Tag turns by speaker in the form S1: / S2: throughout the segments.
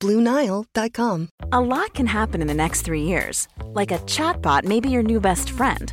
S1: BlueNile.com.
S2: A lot can happen in the next three years. Like a chatbot may be your new best friend.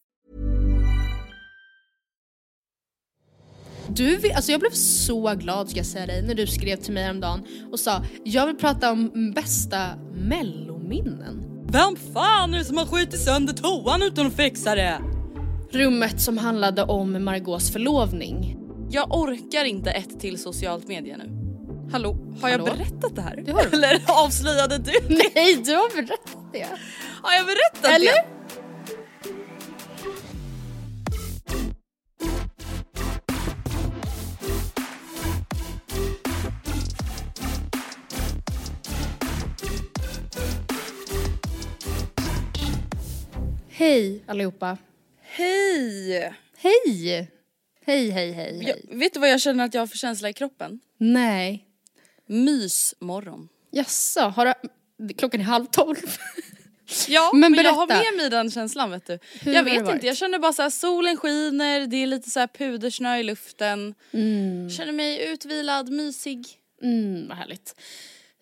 S3: Du, vill- alltså jag blev så glad ska jag säga dig när du skrev till mig häromdagen och sa jag vill prata om bästa mellominnen.
S4: Vem fan är det som har skjutit sönder toan utan att fixa det?
S3: Rummet som handlade om Margaux förlovning.
S4: Jag orkar inte ett till socialt medie nu. Hallå, har jag
S3: Hallå?
S4: berättat det här?
S3: Det har du.
S4: Eller avslöjade du?
S3: Nej, du har berättat det.
S4: Har jag berättat
S3: Eller?
S4: det?
S3: Hej allihopa.
S4: Hej!
S3: Hej! Hej, hej, hej, hej.
S4: Jag, vet du vad jag känner att jag har för känsla i kroppen?
S3: Nej.
S4: Mysmorgon.
S3: Jaså, har du... Klockan är halv tolv.
S4: Ja,
S3: Men
S4: men, jag har med mig den känslan vet du.
S3: Hur
S4: jag vet
S3: varit?
S4: inte, jag känner bara så här, solen skiner, det är lite så här pudersnö i luften. Känner mig utvilad, mysig.
S3: Mm, vad härligt.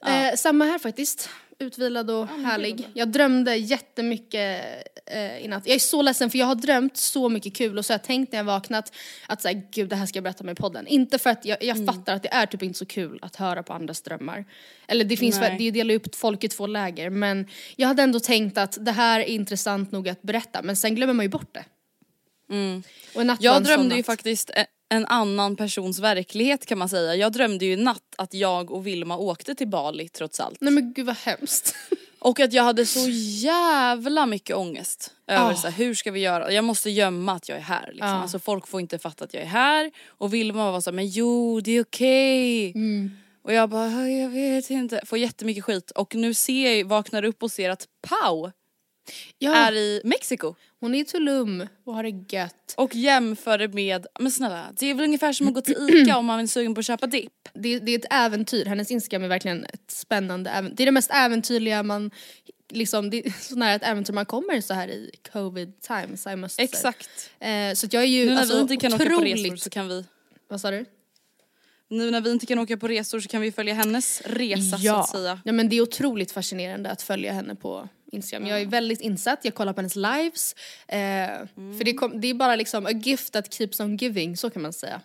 S3: Eh, samma här faktiskt. Utvilad och härlig. Jag drömde jättemycket eh, i natt. Jag är så ledsen för jag har drömt så mycket kul och så har jag tänkt när jag vaknat att säga gud det här ska jag berätta med i podden. Inte för att jag, jag fattar att det är typ inte så kul att höra på andras drömmar. Eller det finns
S4: Nej.
S3: det delar upp folk i två läger men jag hade ändå tänkt att det här är intressant nog att berätta men sen glömmer man ju bort det. Och en natt var
S4: Jag drömde ju faktiskt e- en annan persons verklighet kan man säga. Jag drömde ju natt att jag och Vilma åkte till Bali trots allt.
S3: Nej men gud vad hemskt.
S4: Och att jag hade så jävla mycket ångest över
S3: Ah.
S4: så här, hur ska vi göra? Jag måste gömma att jag är här liksom.
S3: Ah.
S4: Alltså folk får inte fatta att jag är här. Och Vilma var så här, men jo det är okej.
S3: Mm.
S4: Och jag bara, "Ja, jag vet inte. Får jättemycket skit. Och nu ser jag, vaknar upp och ser att Pau
S3: Ja,
S4: är i Mexiko.
S3: Hon är i Tulum och har det gött.
S4: Och jämför det med, men snälla det är väl ungefär som att gå till ICA om man är sugen på att köpa dipp.
S3: det, det är ett äventyr, hennes Instagram är verkligen ett spännande äventyr. Det är det mest äventyrliga man, liksom, det är så nära ett äventyr man kommer så här i covid times I must.
S4: Exakt.
S3: Eh, så att jag är ju
S4: Nu när
S3: alltså,
S4: vi inte kan åka på
S3: otroligt-
S4: resor så kan vi
S3: Vad sa du?
S4: Nu när vi inte kan åka på resor så kan vi följa hennes resa så att säga.
S3: Ja men det är otroligt fascinerande att följa henne på Instagram. Jag är väldigt insatt, jag kollar på hennes lives. Eh, För det, kom, det är bara liksom a gift that keeps on giving, så kan man säga.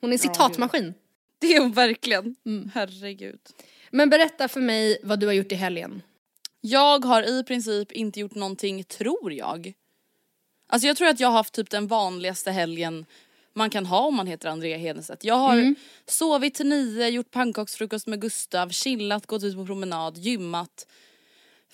S3: Hon är en citatmaskin.
S4: Det är hon verkligen.
S3: Mm.
S4: Herregud.
S3: Men berätta för mig vad du har gjort i helgen.
S4: Jag har i princip inte gjort någonting, tror jag. Alltså jag tror att jag har haft typ den vanligaste helgen man kan ha om man heter Andrea Hedenstedt. Jag har
S3: Mm.
S4: sovit till nio, gjort pannkaksfrukost med Gustav, chillat, gått ut på promenad, gymmat,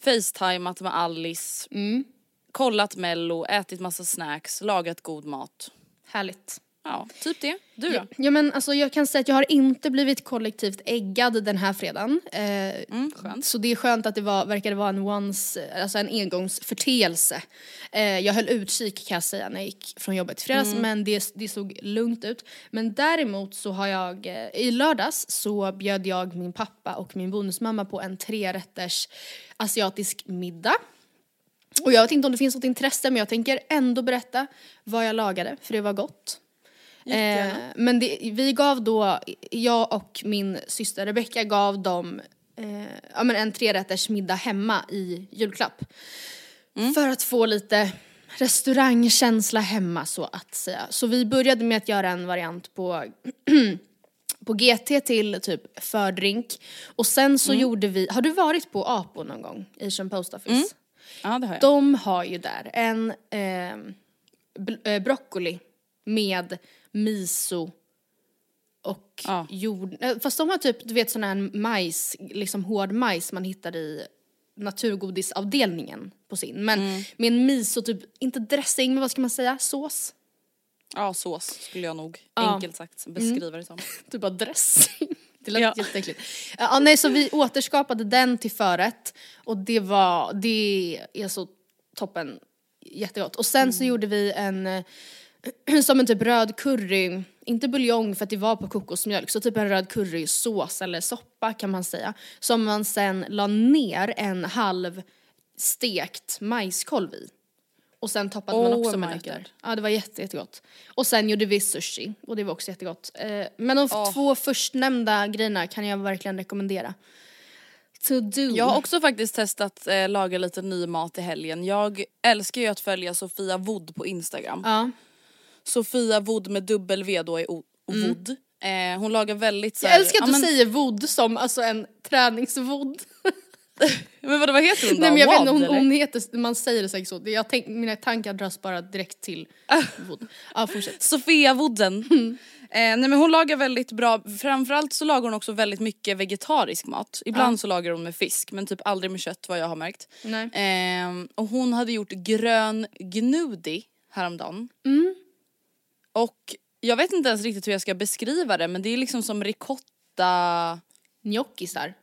S4: facetimat med Alice,
S3: Mm.
S4: kollat mello, ätit massa snacks, lagat god mat.
S3: Härligt.
S4: Ja, typ det. Du då?
S3: Ja, ja men alltså jag kan säga att jag har inte blivit kollektivt äggad den här fredagen. Eh,
S4: Mm.
S3: Så det är skönt att det var, verkade vara en once, alltså en engångsförteelse. Eh, jag höll utkik kan jag säga när jag gick från jobbet i fredags men det, det såg lugnt ut. Men däremot så har jag, eh, i lördags så bjöd jag min pappa och min bonusmamma på en trerätters asiatisk middag. Och jag vet inte om det finns något intresse men jag tänker ändå berätta vad jag lagade för det var gott. Eh, men det, vi gav då, jag och min syster Rebecca gav dem eh, ja, men en trerätters middag hemma i julklapp. Mm. För att få lite restaurangkänsla hemma så att säga. Så vi började med att göra en variant på på GT till typ fördrink. Och sen så mm. gjorde vi, har du varit på Apo någon gång? Asian Post Office? Mm.
S4: Ja det har jag.
S3: De har ju där en eh, broccoli med miso och ja. jord... Eh, fast de har typ, du vet sån här majs, liksom hård majs man hittar i naturgodisavdelningen på sin. Men mm. med en miso, typ, inte dressing men vad ska man säga, sås?
S4: Ja sås skulle jag nog ja. enkelt sagt beskriva mm. det som.
S3: typ bara dressing. Det lät ja. jätteäckligt. Ja, nej, så vi återskapade den till förrätt och det var, det är så toppen jättegott. Och sen mm. så gjorde vi en, eh, som en typ röd curry, inte buljong för att det var på kokosmjölk, så typ en röd currysås eller soppa kan man säga. Som man sen la ner en halv stekt majskolv i. Och sen toppade oh man också med nötter. Ja det var jätte, jättegott. Och sen gjorde vi sushi och det var också jättegott. Eh, men de oh. två förstnämnda grejerna kan jag verkligen rekommendera. To do.
S4: Jag har också faktiskt testat eh, laga lite ny mat i helgen. Jag älskar ju att följa Sofia Wood på Instagram.
S3: Ja.
S4: Sofia Wood med dubbel V då i o- mm. Wood. Eh, hon lagar väldigt så
S3: här, Jag älskar att ja, du men... säger Wood som alltså en träningsvood.
S4: men vadå, vad heter hon då?
S3: Nej men jag Wad, vet inte, hon, hon, heter, man säger det säkert så. Jag tänk, mina tankar dras bara direkt till Wood. Ja fortsätt.
S4: Sofia Wooden. Mm. Eh, nej men hon lagar väldigt bra, framförallt så lagar hon också väldigt mycket vegetarisk mat. Ibland ja. så lagar hon med fisk men typ aldrig med kött vad jag har märkt. Eh, och hon hade gjort grön gnudi häromdagen.
S3: Mm.
S4: Och jag vet inte ens riktigt hur jag ska beskriva det men det är liksom som ricotta...
S3: Gnocchisar?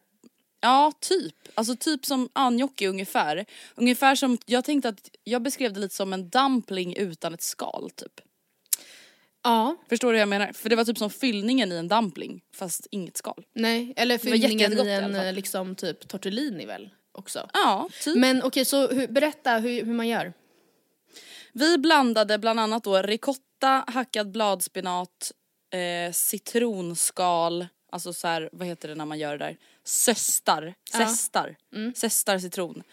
S4: Ja, typ. Alltså typ som gnocchi ungefär. Ungefär som, jag tänkte att jag beskrev det lite som en dumpling utan ett skal typ.
S3: Ja.
S4: Förstår du vad jag menar? För det var typ som fyllningen i en dumpling fast inget skal.
S3: Nej, eller fyllningen i en liksom typ tortellini väl också?
S4: Ja, typ.
S3: Men okej, okay, så hur, berätta hur, hur man gör.
S4: Vi blandade bland annat då ricotta, hackad bladspenat, eh, citronskal, alltså så här, vad heter det när man gör det där? Söstar, zestar, ja. mm. zestar citron.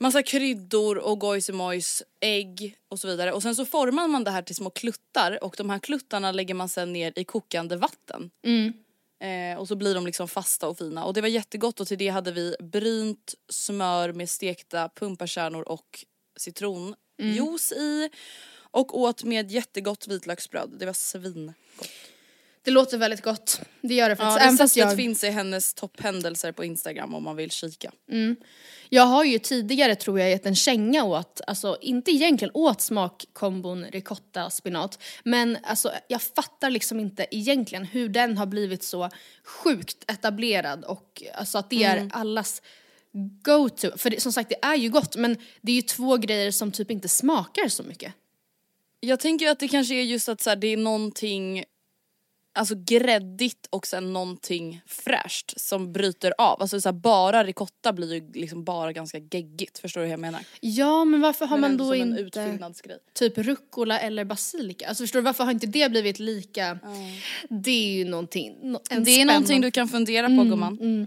S4: Massa kryddor och gojsimojs, ägg och så vidare. Och sen så formar man det här till små kluttar och de här kluttarna lägger man sen ner i kokande vatten.
S3: Mm.
S4: Eh, och så blir de liksom fasta och fina. Och det var jättegott och till det hade vi brynt smör med stekta pumpakärnor och citronjuice mm. i. Och åt med jättegott vitlöksbröd. Det var svingott.
S3: Det låter väldigt gott. Det gör det faktiskt.
S4: Ja, receptet jag... finns i hennes topphändelser på Instagram om man vill kika.
S3: Mm. Jag har ju tidigare tror jag gett en känga åt, alltså inte egentligen åt smakkombon ricotta spinat, men alltså jag fattar liksom inte egentligen hur den har blivit så sjukt etablerad och alltså att det är mm. allas go-to. För det, som sagt det är ju gott men det är ju två grejer som typ inte smakar så mycket.
S4: Jag tänker att det kanske är just att så här, det är någonting alltså gräddigt och sen någonting fräscht som bryter av. Alltså så här, bara ricotta blir ju liksom bara ganska geggigt, förstår du hur jag menar?
S3: Ja men varför har men man då
S4: inte
S3: typ rucola eller basilika? Alltså förstår du varför har inte det blivit lika? Mm. Det är ju någonting,
S4: en Det är någonting du kan fundera på mm, gumman.
S3: Mm.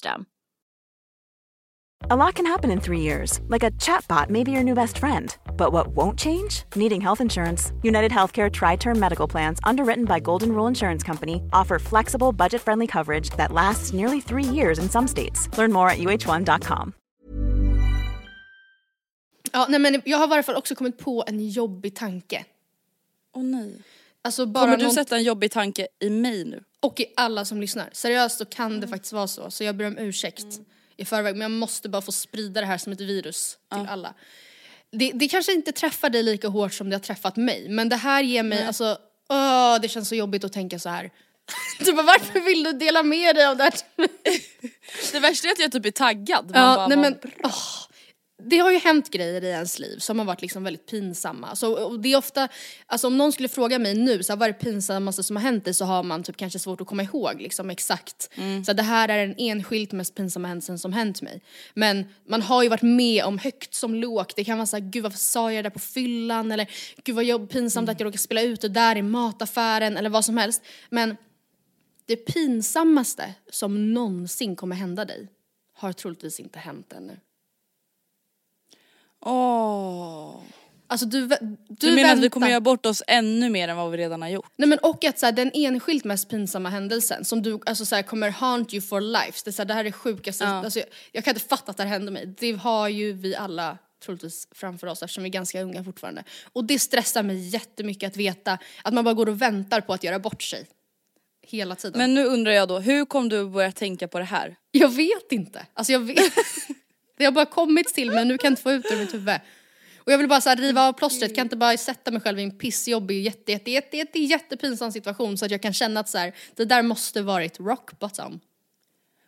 S2: A lot can happen in three years, like a chatbot may be your new best friend. But what won't change? Needing health insurance. United Healthcare Tri Term Medical Plans, underwritten by Golden Rule Insurance Company, offer flexible, budget friendly coverage that lasts nearly three years in some states. Learn more at uh1.com.
S3: Ja, nej, men jag har i varje fall också kommit på en jobbig tanke.
S4: Åh nej.
S3: Alltså bara
S4: Kommer du
S3: någon-
S4: sätta en jobbig tanke i mig nu?
S3: Och i alla som lyssnar. Seriöst så kan
S4: Mm.
S3: det faktiskt vara så. Så jag ber om ursäkt i förväg. Men jag måste bara få sprida det här som ett virus till alla. Det, det kanske inte träffar dig lika hårt som det har träffat mig. Men det här ger mig, alltså, åh, det känns så jobbigt att tänka så här. Du bara, varför vill du dela med dig av det här?
S4: Det värsta är att jag typ är taggad. Man
S3: Ja,
S4: bara,
S3: nej men, åh, det har ju hänt grejer i ens liv som har varit liksom väldigt pinsamma. Så, det är ofta, alltså om någon skulle fråga mig nu, så här, vad är det pinsammaste som har hänt dig? Så har man typ kanske svårt att komma ihåg liksom exakt.
S4: Mm.
S3: Så här, det här är den enskilt mest pinsamma händelsen som hänt mig. Men man har ju varit med om högt som lågt. Det kan vara såhär, gud varför sa jag det där på fyllan? Eller gud vad jobb, pinsamt
S4: Mm.
S3: att jag råkade spela ut det där i mataffären eller vad som helst. Men det pinsammaste som någonsin kommer hända dig har troligtvis inte hänt ännu.
S4: Åh.
S3: Alltså du, du,
S4: Du, menar att vi
S3: väntar-
S4: kommer göra bort oss ännu mer än vad vi redan har gjort?
S3: Nej men och att så här, den enskilt mest pinsamma händelsen som du alltså så här, kommer haunt you for life. Det, så här, det här är sjukaste,
S4: Ja.
S3: alltså, jag, jag kan inte fatta att det här hände mig. Det har ju vi alla troligtvis framför oss eftersom vi är ganska unga fortfarande. Och det stressar mig jättemycket att veta att man bara går och väntar på att göra bort sig. Hela tiden.
S4: Men nu undrar jag då, hur kom du börja tänka på det här?
S3: Jag vet inte. Alltså jag vet. det har bara kommit till mig nu kan jag inte få ut det ur mitt huvud. Och jag vill bara så här riva av plåstret, kan inte bara sätta mig själv i en pissjobbig, jätte, jätte, jätte, jätte, jättepinsam situation så att jag kan känna att så här, det där måste varit rock bottom.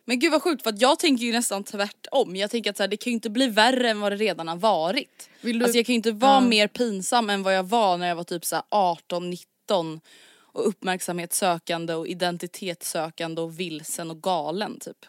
S4: Men gud vad sjukt för att jag tänker ju nästan tvärtom. Jag tänker att så här, det kan ju inte bli värre än vad det redan har varit.
S3: Vill du-
S4: Alltså jag kan ju inte vara mer pinsam än vad jag var när jag var typ så här 18, 19 och uppmärksamhetssökande och identitetssökande och vilsen och galen typ.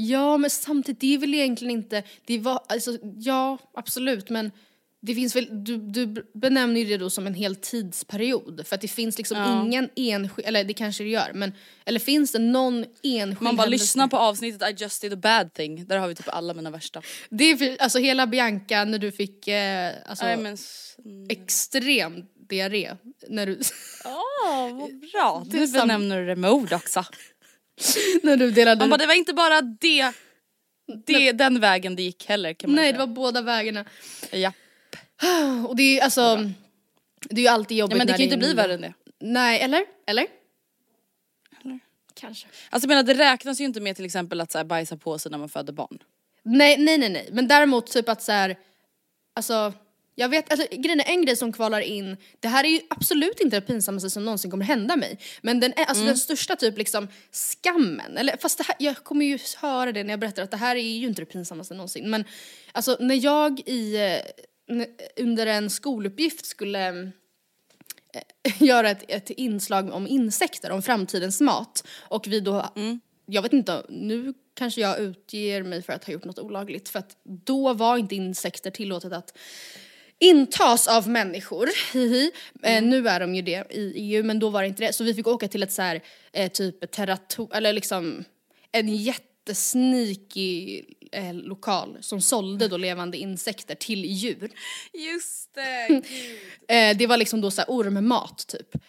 S3: Ja men samtidigt, det är väl egentligen inte, det var, alltså ja absolut men det finns väl, du, du benämner ju det då som en hel tidsperiod för att det finns liksom
S4: Ja.
S3: ingen enskild, eller det kanske det gör men, eller finns det någon enskild
S4: Man bara
S3: händelse-
S4: lyssnar på avsnittet I just did a bad thing. Där har vi typ alla mina värsta.
S3: Det är för, alltså hela Bianca när du fick eh, alltså,
S4: s- mm.
S3: extrem diarré när du,
S4: Åh vad bra. Nu benämner du det med ord också.
S3: när du delade
S4: Man bara det var inte bara det, det den vägen det gick heller kan man
S3: Nej det
S4: säga.
S3: var båda vägarna.
S4: Ja.
S3: Och det är ju alltså, det är ju alltid jobbigt
S4: ja men det
S3: när
S4: kan ju inte bli värre än det.
S3: Nej eller? Eller?
S4: Eller?
S3: Kanske.
S4: Alltså jag menar det räknas ju inte med till exempel att så här, bajsa på sig när man föder barn.
S3: Nej nej nej nej men däremot typ att så här, alltså jag vet, alltså grejen är en grej som kvalar in, det här är ju absolut inte det pinsammaste som någonsin kommer hända mig. Men den, är, alltså den största typ liksom skammen, eller fast det här, jag kommer ju höra det när jag berättar att det här är ju inte det pinsammaste någonsin. Men alltså när jag i, eh, under en skoluppgift skulle eh, göra ett, ett inslag om insekter, om framtidens mat. Och vi då, jag vet inte, nu kanske jag utger mig för att ha gjort något olagligt. För att då var inte insekter tillåtet att intas av människor. Hihi. Eh, nu är de ju det i EU men då var det inte det. Så vi fick åka till ett så här, eh, typ terrato- eller liksom en jättesneaky eh, lokal som sålde då levande insekter till djur.
S4: Just det,
S3: Eh, det var liksom då så här ormmat typ.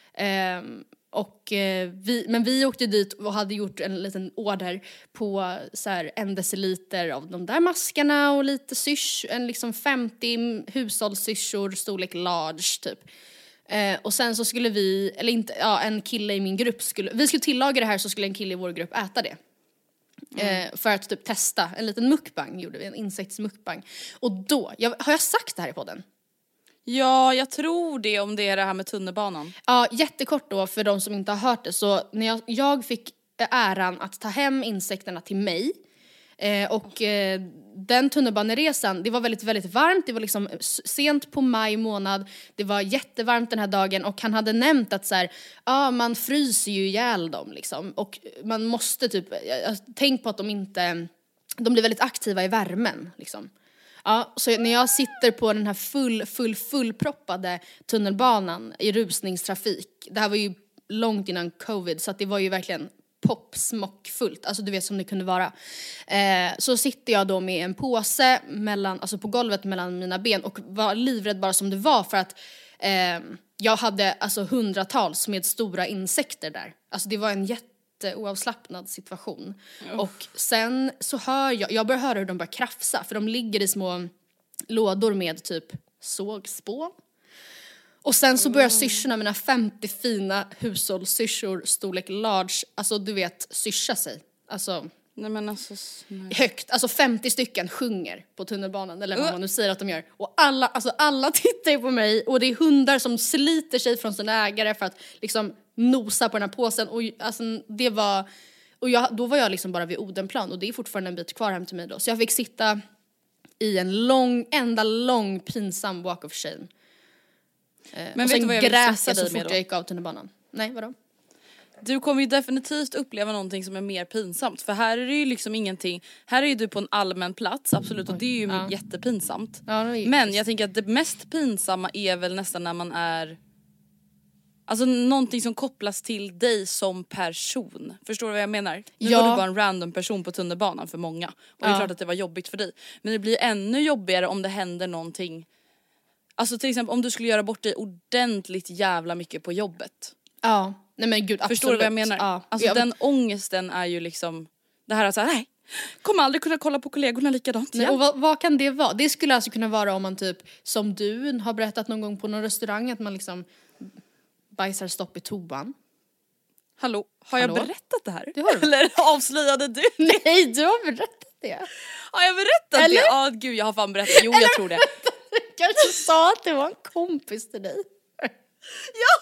S3: Och, eh, vi, men vi åkte dit och hade gjort en liten order på så här en deciliter av de där maskarna och lite syrs, en liksom 50 hushållssyrsor storlek large typ. Eh, och sen så skulle vi, eller inte, ja en kille i min grupp skulle, vi skulle tillaga det här så skulle en kille i vår grupp äta det. Eh, för att typ testa, en liten mukbang gjorde vi, en insektsmukbang. Och då, jag, har jag sagt det här i podden?
S4: Ja jag tror det om det är det här med tunnelbanan.
S3: Ja, jättekort då för de som inte har hört det. Så när jag, jag fick eh, äran att ta hem insekterna till mig eh, och eh, den tunnelbaneresan, det var väldigt, väldigt varmt, det var liksom sent på maj månad, det var jättevarmt den här dagen och han hade nämnt att så här, ja man fryser ju ihjäl dem liksom och man måste typ, eh, tänk på att de inte, de blir väldigt aktiva i värmen liksom. Ja, så när jag sitter på den här full, full, fullproppade tunnelbanan i rusningstrafik, det här var ju långt innan covid så att det var ju verkligen popsmockfullt, alltså du vet som det kunde vara. Eh, så sitter jag då med en påse mellan, alltså på golvet mellan mina ben och var livrädd bara som det var för att eh, jag hade alltså hundratals med stora insekter där. Alltså det var en jätteoavslappnad situation. Och sen så hör jag, jag börjar höra hur de börjar krafsa för de ligger i små lådor med typ sågspån. Och sen så börjar syrsorna, mina 50 fina hushållssyrsor storlek large, alltså du vet syrsa sig. Alltså
S4: Nej men alltså snälla.
S3: högt, alltså 50 stycken sjunger på tunnelbanan eller vad man nu säger att de gör. Och alla, alltså alla tittar ju på mig och det är hundar som sliter sig från sina ägare för att liksom nosa på den här påsen och alltså det var, och jag, då var jag liksom bara vid Odenplan och det är fortfarande en bit kvar hem till mig då. Så jag fick sitta i en lång, enda lång pinsam walk of shame. Eh,
S4: Men
S3: och
S4: vet
S3: sen
S4: du vad jag
S3: grät jag så fort jag gick av tunnelbanan. Nej vadå?
S4: Du kommer ju definitivt uppleva någonting som är mer pinsamt för här är det ju liksom ingenting, här är ju du på en allmän plats absolut och det är ju jättepinsamt.
S3: Ja, det ju-
S4: Men jag tänker att det mest pinsamma är väl nästan när man är Alltså någonting som kopplas till dig som person. Förstår du vad jag menar? Nu
S3: Ja.
S4: var du bara en random person på tunnelbanan för många. Och det är
S3: Ja.
S4: klart att det var jobbigt för dig. Men det blir ännu jobbigare om det händer någonting Alltså till exempel om du skulle göra bort dig ordentligt jävla mycket på jobbet.
S3: Ja, nej men gud absolut.
S4: Förstår du vad jag menar?
S3: Ja.
S4: Alltså
S3: jag,
S4: den ångesten är ju liksom det här att säga nej, kommer aldrig kunna kolla på kollegorna likadant
S3: Nej, och vad, vad kan det vara? Det skulle alltså kunna vara om man typ, som du har berättat någon gång på någon restaurang, att man liksom bajsar stopp i toan.
S4: Hallå, har jag
S3: Hallå?
S4: berättat det här?
S3: Det har du.
S4: Eller avslöjade du?
S3: Nej, du har berättat det.
S4: Har jag berättat
S3: Eller?
S4: det? Ja gud jag har fan berättat, jo jag tror det.
S3: kanske sa att det var en kompis till dig.
S4: Ja, jag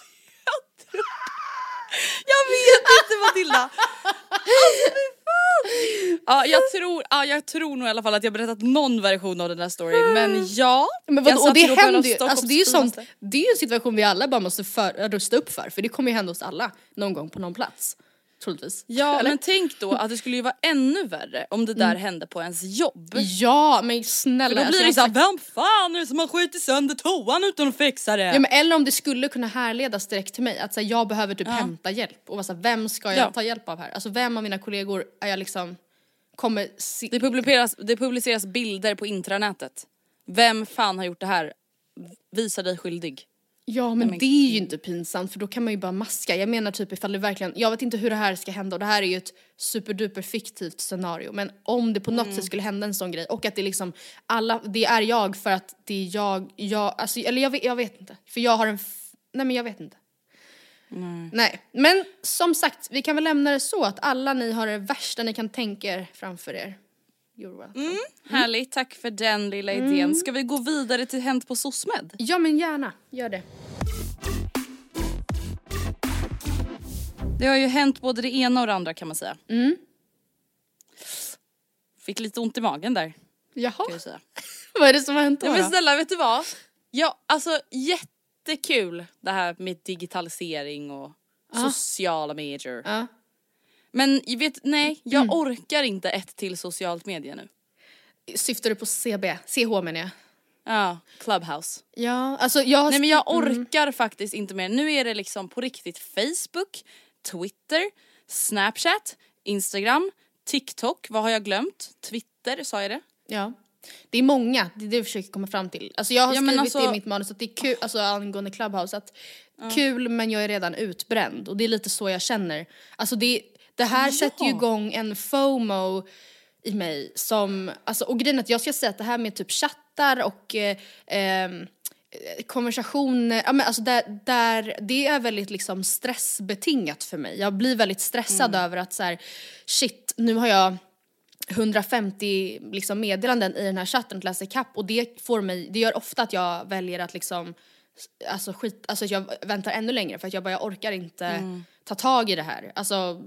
S4: Jag vet inte Matilda. Alltså fy fan. Ja jag tror, ja, jag tror nog i alla fall att jag berättat någon version av den här storyn men ja.
S3: Men vadå, och det händer ju, alltså det är ju sånt, det är ju en situation vi alla bara måste för, rusta upp för, för det kommer ju hända oss alla någon gång på någon plats. Troligtvis.
S4: Ja
S3: Eller?
S4: men tänk då att det skulle ju vara ännu värre om det där hände på ens jobb.
S3: Ja, men snälla.
S4: För då
S3: alltså,
S4: blir det
S3: jag har
S4: såhär, vem fan är det som har skitit sönder toan utan att fixa det?
S3: Ja, men eller om det skulle kunna härledas direkt till mig, att så här, jag behöver typ hämta hjälp och så här, vem ska jag
S4: Ja.
S3: ta hjälp av här? Alltså vem av mina kollegor är jag liksom, kommer se-
S4: Det, publiceras, det publiceras bilder på intranätet. Vem fan har gjort det här? Visa dig skyldig.
S3: Ja men,
S4: men
S3: det är ju inte pinsamt för då kan man ju bara maska. Jag menar typ ifall det verkligen, jag vet inte hur det här ska hända och det här är ju ett superduper fiktivt scenario men om det på något sätt skulle hända en sån grej och att det liksom alla, det är jag för att det är jag, jag, alltså eller jag vet, jag vet inte. För jag har en, nej men jag vet inte. Nej, men som sagt, vi kan väl lämna det så att alla ni har det värsta ni kan tänka er framför er. You're welcome.
S4: Härligt, tack för den lilla idén. Ska vi gå vidare till Hänt på SOSMED?
S3: Ja men gärna, gör det.
S4: Det har ju hänt både det ena och det andra kan man säga.
S3: Mm.
S4: Fick lite ont i magen där kan
S3: Jaha,
S4: jag säga.
S3: vad är det som har hänt då?
S4: Ja, men snälla vet du vad? Ja, alltså jättekul det här med digitalisering och sociala medier.
S3: Ja.
S4: Men jag vet, nej, jag orkar inte ett till socialt medie nu.
S3: Syftar du på CB? CH menar jag.
S4: Ja, Clubhouse.
S3: Ja, alltså jag.
S4: Nej men jag orkar faktiskt inte mer. Nu är det liksom på riktigt Facebook, Twitter, Snapchat, Instagram, TikTok, vad har jag glömt? Twitter, sa jag det?
S3: Ja. Det är många, det är det jag försöker komma fram till. Alltså jag har
S4: Ja,
S3: skrivit det
S4: alltså-
S3: i mitt manus att det är kul, alltså angående Clubhouse, att kul men jag är redan utbränd och det är lite så jag känner. Alltså det, det här sätter ju igång en FOMO i mig som, alltså och grejen att jag ska säga att det här med typ chattar och eh, ehm, eh, konversationer, ja men alltså där, där, det är väldigt liksom stressbetingat för mig. Jag blir väldigt stressad över att så här, shit nu har jag 150 liksom meddelanden i den här chatten att läsa ikapp och det får mig, det gör ofta att jag väljer att liksom Alltså skit, alltså jag väntar ännu längre för att jag bara jag orkar inte ta tag i det här. Alltså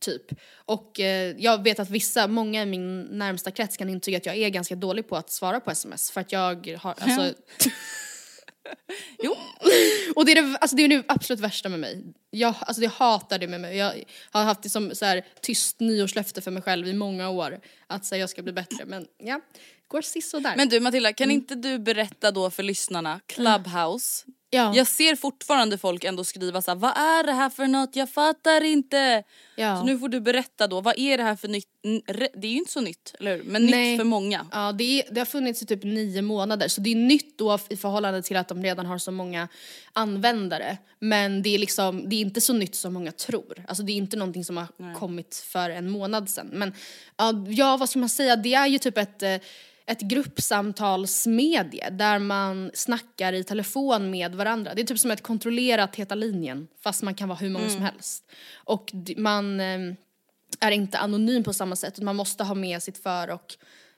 S3: typ. Och eh, jag vet att vissa, många i min närmsta krets kan intyga att jag är ganska dålig på att svara på sms för att jag har, alltså
S4: Jo.
S3: Och det är det, alltså det är det absolut värsta med mig. Jag, alltså jag hatar det med mig. Jag har haft det som så här, tyst nyårslöfte för mig själv i många år. Att så här, jag ska bli bättre. Men ja, går sisådär.
S4: Men du Matilda, kan
S3: Mm.
S4: inte du berätta då för lyssnarna, Clubhouse,
S3: Ja.
S4: Jag ser fortfarande folk ändå skriva så här, vad är det här för något, jag fattar inte.
S3: Ja.
S4: Så nu får du berätta då, vad är det här för nytt? Det är ju inte så nytt, eller hur? Men
S3: Nej.
S4: nytt för många.
S3: Ja, det, är, det har funnits i typ nio månader så det är nytt då i förhållande till att de redan har så många användare. Men det är liksom, det är inte så nytt som många tror. Alltså det är inte någonting som har kommit för en månad sedan. Men ja, ja, vad ska man säga, det är ju typ ett, eh, ett gruppsamtalsmedie där man snackar i telefon med varandra. Det är typ som ett kontrollerat Heta linjen fast man kan vara hur många som helst. Och man eh, är inte anonym på samma sätt. Man måste ha med sitt för och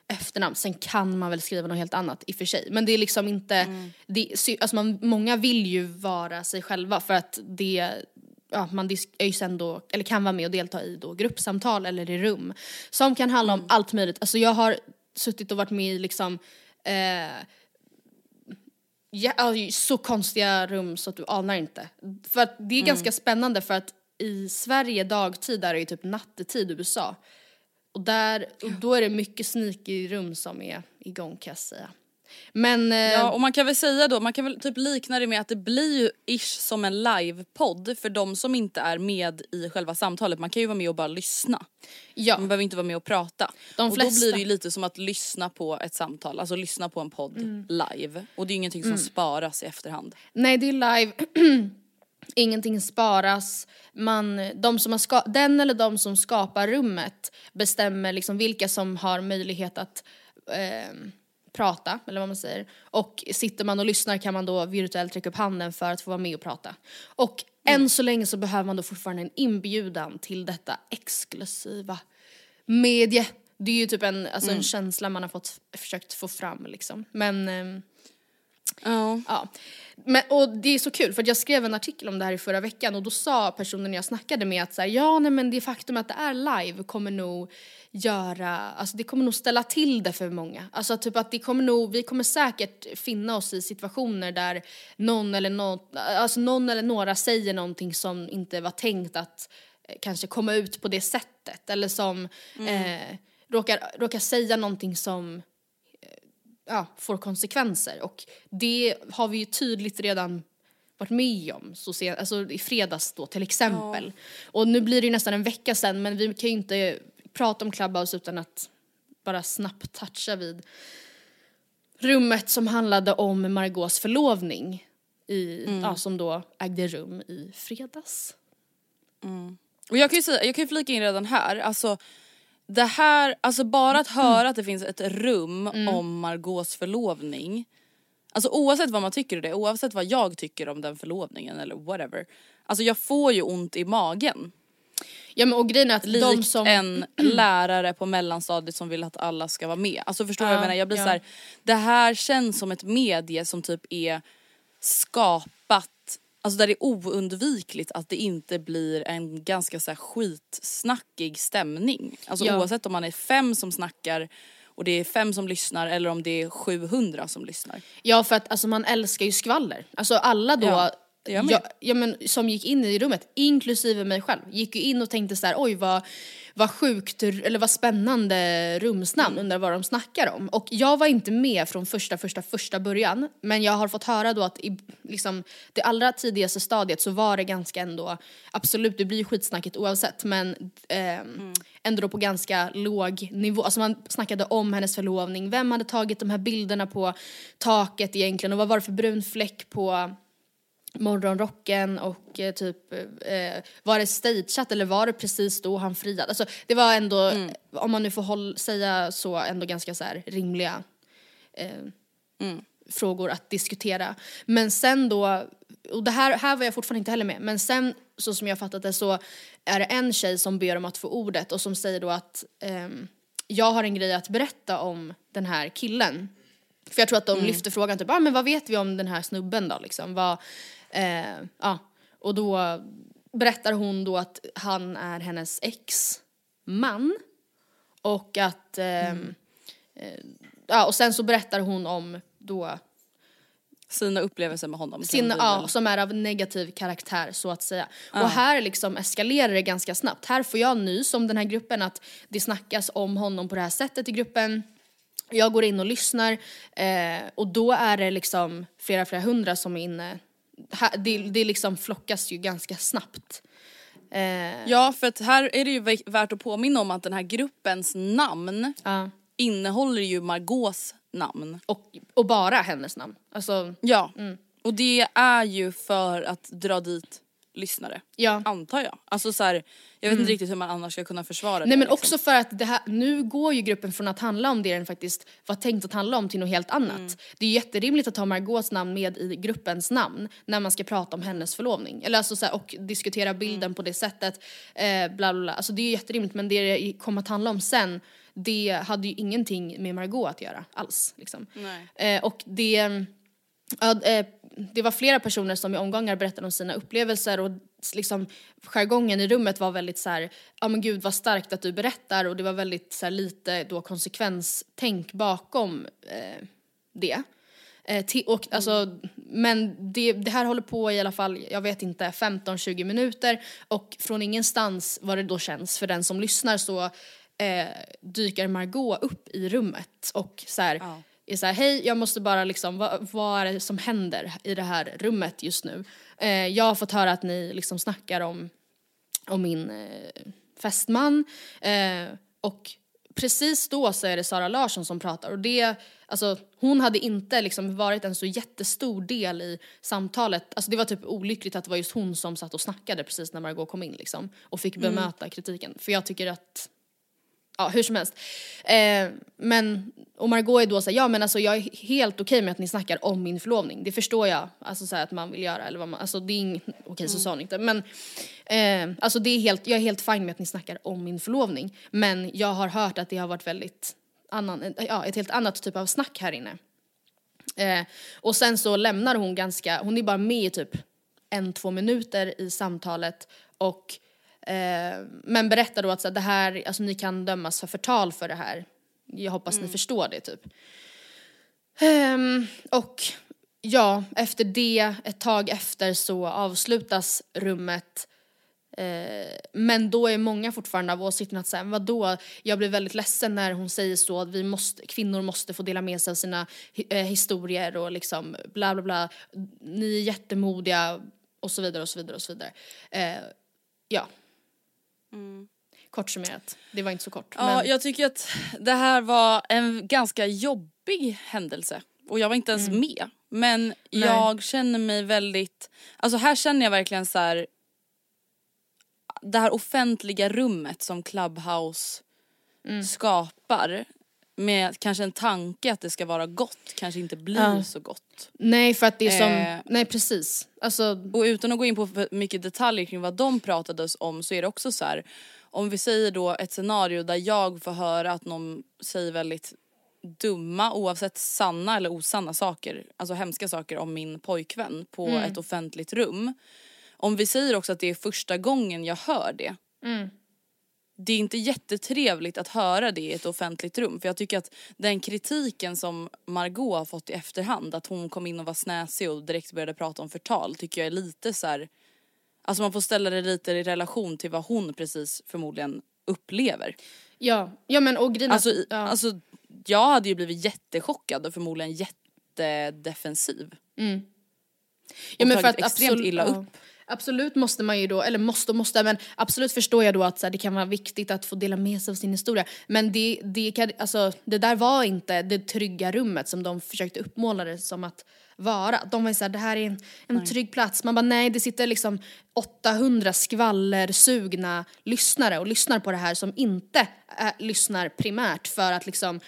S3: efternamn. Sen kan man väl skriva något helt annat i och för sig. Men det är liksom inte, det, sy- alltså man, många vill ju vara sig själva för att det Ja, man är ju sen då, eller kan vara med och delta i då gruppsamtal eller i rum som kan handla om allt möjligt. Alltså jag har suttit och varit med i liksom eh, ja, så konstiga rum så att du anar inte. För att det är ganska spännande för att i Sverige dagtid är det ju typ nattetid i USA. Och, där, och då är det mycket sneaky rum som är igång kan jag säga. Men eh,
S4: Ja och man kan väl säga då, man kan väl typ likna det med att det blir ju ish som en livepodd för de som inte är med i själva samtalet. Man kan ju vara med och bara lyssna.
S3: ja,
S4: Man behöver inte vara med och prata.
S3: De
S4: och då
S3: flesta-
S4: blir det ju lite som att lyssna på ett samtal, alltså lyssna på en podd
S3: Mm.
S4: live. Och det är ju ingenting som sparas i efterhand.
S3: nej det är live, ingenting sparas. Man, de som har den eller de som skapar rummet bestämmer liksom vilka som har möjlighet att eh, prata, eller vad man säger. Och sitter man och lyssnar kan man då virtuellt räcka upp handen för att få vara med och prata. Och än så länge så behöver man då fortfarande en inbjudan till detta exklusiva medie. Det är ju typ en, alltså en känsla man har fått, försökt få fram liksom. Men ehm,
S4: Ja.
S3: Ja. Men, och det är så kul för jag skrev en artikel om det här i förra veckan och då sa personen jag snackade med att så här, ja nej men det faktum att det är live kommer nog göra, alltså det kommer nog ställa till det för många. Alltså typ att det kommer nog, vi kommer säkert finna oss i situationer där någon eller, något, alltså någon eller några säger någonting som inte var tänkt att eh, kanske komma ut på det sättet eller som eh, råkar, råkar säga någonting som ja, får konsekvenser. Och det har vi ju tydligt redan varit med om, så sen, alltså i fredags då till exempel. Och nu blir det ju nästan en vecka sedan men vi kan ju inte prata om Clubhouse utan att bara snabbt toucha vid rummet som handlade om Margaux förlovning i, ja, som då ägde rum i fredags.
S4: Och jag kan ju säga, jag kan ju flika in redan här, alltså det här, alltså bara att höra att det finns ett rum om Margaux förlovning. Alltså oavsett vad man tycker om det, oavsett vad jag tycker om den förlovningen eller whatever. Alltså jag får ju ont i magen.
S3: Ja men och grejen är att
S4: Likt
S3: de som...
S4: en lärare på mellanstadiet som vill att alla ska vara med. Alltså förstår du vad jag
S3: Ja,
S4: menar? Jag blir
S3: ja.
S4: så här, det här känns som ett medie som typ är skapat Alltså där det är oundvikligt att det inte blir en ganska så här skitsnackig stämning. Alltså
S3: Ja.
S4: oavsett om man är fem som snackar och det är fem som lyssnar eller om det är 700 som lyssnar.
S3: Ja för att alltså, man älskar ju skvaller. Alltså alla då,
S4: Ja.
S3: Ja, ja, men, som gick in i rummet, inklusive mig själv, gick ju in och tänkte så här: oj vad, vad sjukt, eller vad spännande rumsnamn,
S4: Mm.
S3: undrar vad de snackar om. Och jag var inte med från första, första, första början, men jag har fått höra då att i liksom, det allra tidigaste stadiet så var det ganska ändå, absolut det blir ju skitsnackigt oavsett, men ehm,
S4: Mm.
S3: ändå då på ganska låg nivå. Alltså man snackade om hennes förlovning, vem hade tagit de här bilderna på taket egentligen och vad var det för brun fläck på morgonrocken och eh, typ eh, var det stageat eller var det precis då han friade? Alltså det var ändå,
S4: Mm.
S3: om man nu får håll, säga så, ändå ganska så här rimliga eh,
S4: Mm.
S3: frågor att diskutera. Men sen då, och det här, här var jag fortfarande inte heller med, men sen så som jag fattat det så är det en tjej som ber om att få ordet och som säger då att ehm, jag har en grej att berätta om den här killen. För jag tror att de lyfter frågan typ, ah, men vad vet vi om den här snubben då liksom? Vad, eh, ja. Och då berättar hon då att han är hennes ex-man. Och att, ehm, eh, ja och sen så berättar hon om då
S4: Sina upplevelser med honom.
S3: sin,
S4: kan vi
S3: ja, som är av negativ karaktär så att säga. Och här liksom eskalerar det ganska snabbt. Här får jag nys om den här gruppen att det snackas om honom på det här sättet i gruppen. Jag går in och lyssnar eh, och då är det liksom flera, flera hundra som är inne det, det liksom flockas ju ganska snabbt. Eh,
S4: Ja för att här är det ju vä- värt att påminna om att den här gruppens namn
S3: ja.
S4: innehåller ju Margaux namn.
S3: och, och bara hennes namn. Alltså,
S4: Ja.
S3: Mm.
S4: Och det är ju för att dra dit lyssnare.
S3: ja.
S4: Antar jag. Alltså så här, jag vet inte riktigt hur man annars ska kunna försvara det.
S3: Mm. Nej men
S4: liksom.
S3: också för att det här, nu går ju gruppen från att handla om det den faktiskt var tänkt att handla om till något helt annat.
S4: Mm.
S3: Det är ju jätterimligt att ha Margaux namn med i gruppens namn när man ska prata om hennes förlovning. Eller alltså så här, och diskutera bilden
S4: Mm.
S3: på det sättet. Eh, bla bla bla. Alltså det är ju jätterimligt men det det kom att handla om sen det hade ju ingenting med Margot att göra alls. Liksom.
S4: Nej.
S3: Eh, och det, ja, eh, det var flera personer som i omgångar berättade om sina upplevelser och liksom jargongen i rummet var väldigt så här, ja men gud vad starkt att du berättar och det var väldigt så här, lite då konsekvenstänk bakom eh, det. Eh, ti- och, alltså, men det, det här håller på i alla fall, jag vet inte, 15-20 minuter och från ingenstans vad det då känns för den som lyssnar så eh, dyker Margot upp i rummet och så här,
S4: Ja
S3: är så här, hej jag måste bara liksom, vad, vad är det som händer i det här rummet just nu? Eh, jag har fått höra att ni liksom snackar om, om min eh, fästman. Eh, och precis då så är det Sara Larsson som pratar. Och det, alltså hon hade inte liksom varit en så jättestor del i samtalet, alltså det var typ olyckligt att det var just hon som satt och snackade precis när Margot kom in liksom och fick bemöta kritiken. För jag tycker att Ja, hur som helst. Eh, men, och Margot är då såhär, ja men alltså jag är helt okej med att ni snackar om min förlovning. Det förstår jag, alltså såhär att man vill göra eller vad man, alltså det är inget, okej så sa hon inte. Men eh, alltså det är helt, jag är helt fine med att ni snackar om min förlovning. Men jag har hört att det har varit väldigt annan, ja ett helt annat typ av snack här inne. Eh, och sen så lämnar hon ganska, hon är bara med i typ en, två minuter i samtalet och eh, men berättar då att så här, det här, alltså ni kan dömas för förtal för det här. Jag hoppas ni förstår det typ. Ehm, och ja, efter det, ett tag efter så avslutas rummet Eh, men då är många fortfarande av åsikten att säga, vadå, jag blir väldigt ledsen när hon säger så att vi måste, kvinnor måste få dela med sig av sina eh, historier och liksom bla bla bla, ni är jättemodiga och så vidare och så vidare och så vidare. Eh, ja. Kort summerat, det var inte så kort.
S4: Ja,
S3: men,
S4: jag tycker att det här var en ganska jobbig händelse. Och jag var inte ens med. Men jag känner mig väldigt, alltså här känner jag verkligen så här. Det här offentliga rummet som Clubhouse skapar. Med kanske en tanke att det ska vara gott, kanske inte blir
S3: Ja.
S4: så gott.
S3: nej för att det är som,
S4: Eh.
S3: nej precis. Alltså,
S4: Och utan att gå in på för mycket detaljer kring vad de pratade om så är det också så här. Om vi säger då ett scenario där jag får höra att någon säger väldigt dumma, oavsett sanna eller osanna saker, alltså hemska saker om min pojkvän på ett offentligt rum. Om vi säger också att det är första gången jag hör det. Det är inte jättetrevligt att höra det i ett offentligt rum för jag tycker att den kritiken som Margot har fått i efterhand, att hon kom in och var snäsig och direkt började prata om förtal tycker jag är lite så här. Alltså man får ställa det lite i relation till vad hon precis förmodligen upplever.
S3: ja, ja men och grejen
S4: Alltså,
S3: ja.
S4: alltså jag hade ju blivit jättechockad och förmodligen jättedefensiv.
S3: Ja, men
S4: och tagit extremt illa upp.
S3: Absolut måste man ju då, eller måste och måste, men absolut förstår jag då att så här, det kan vara viktigt att få dela med sig av sin historia. Men det, det, kan, alltså, det där var inte det trygga rummet som de försökte uppmåla det som att vara. De var ju såhär, det här är en, en trygg plats. Man bara nej, det sitter liksom 800 skvallersugna lyssnare och lyssnar på det här som inte är, lyssnar primärt för att liksom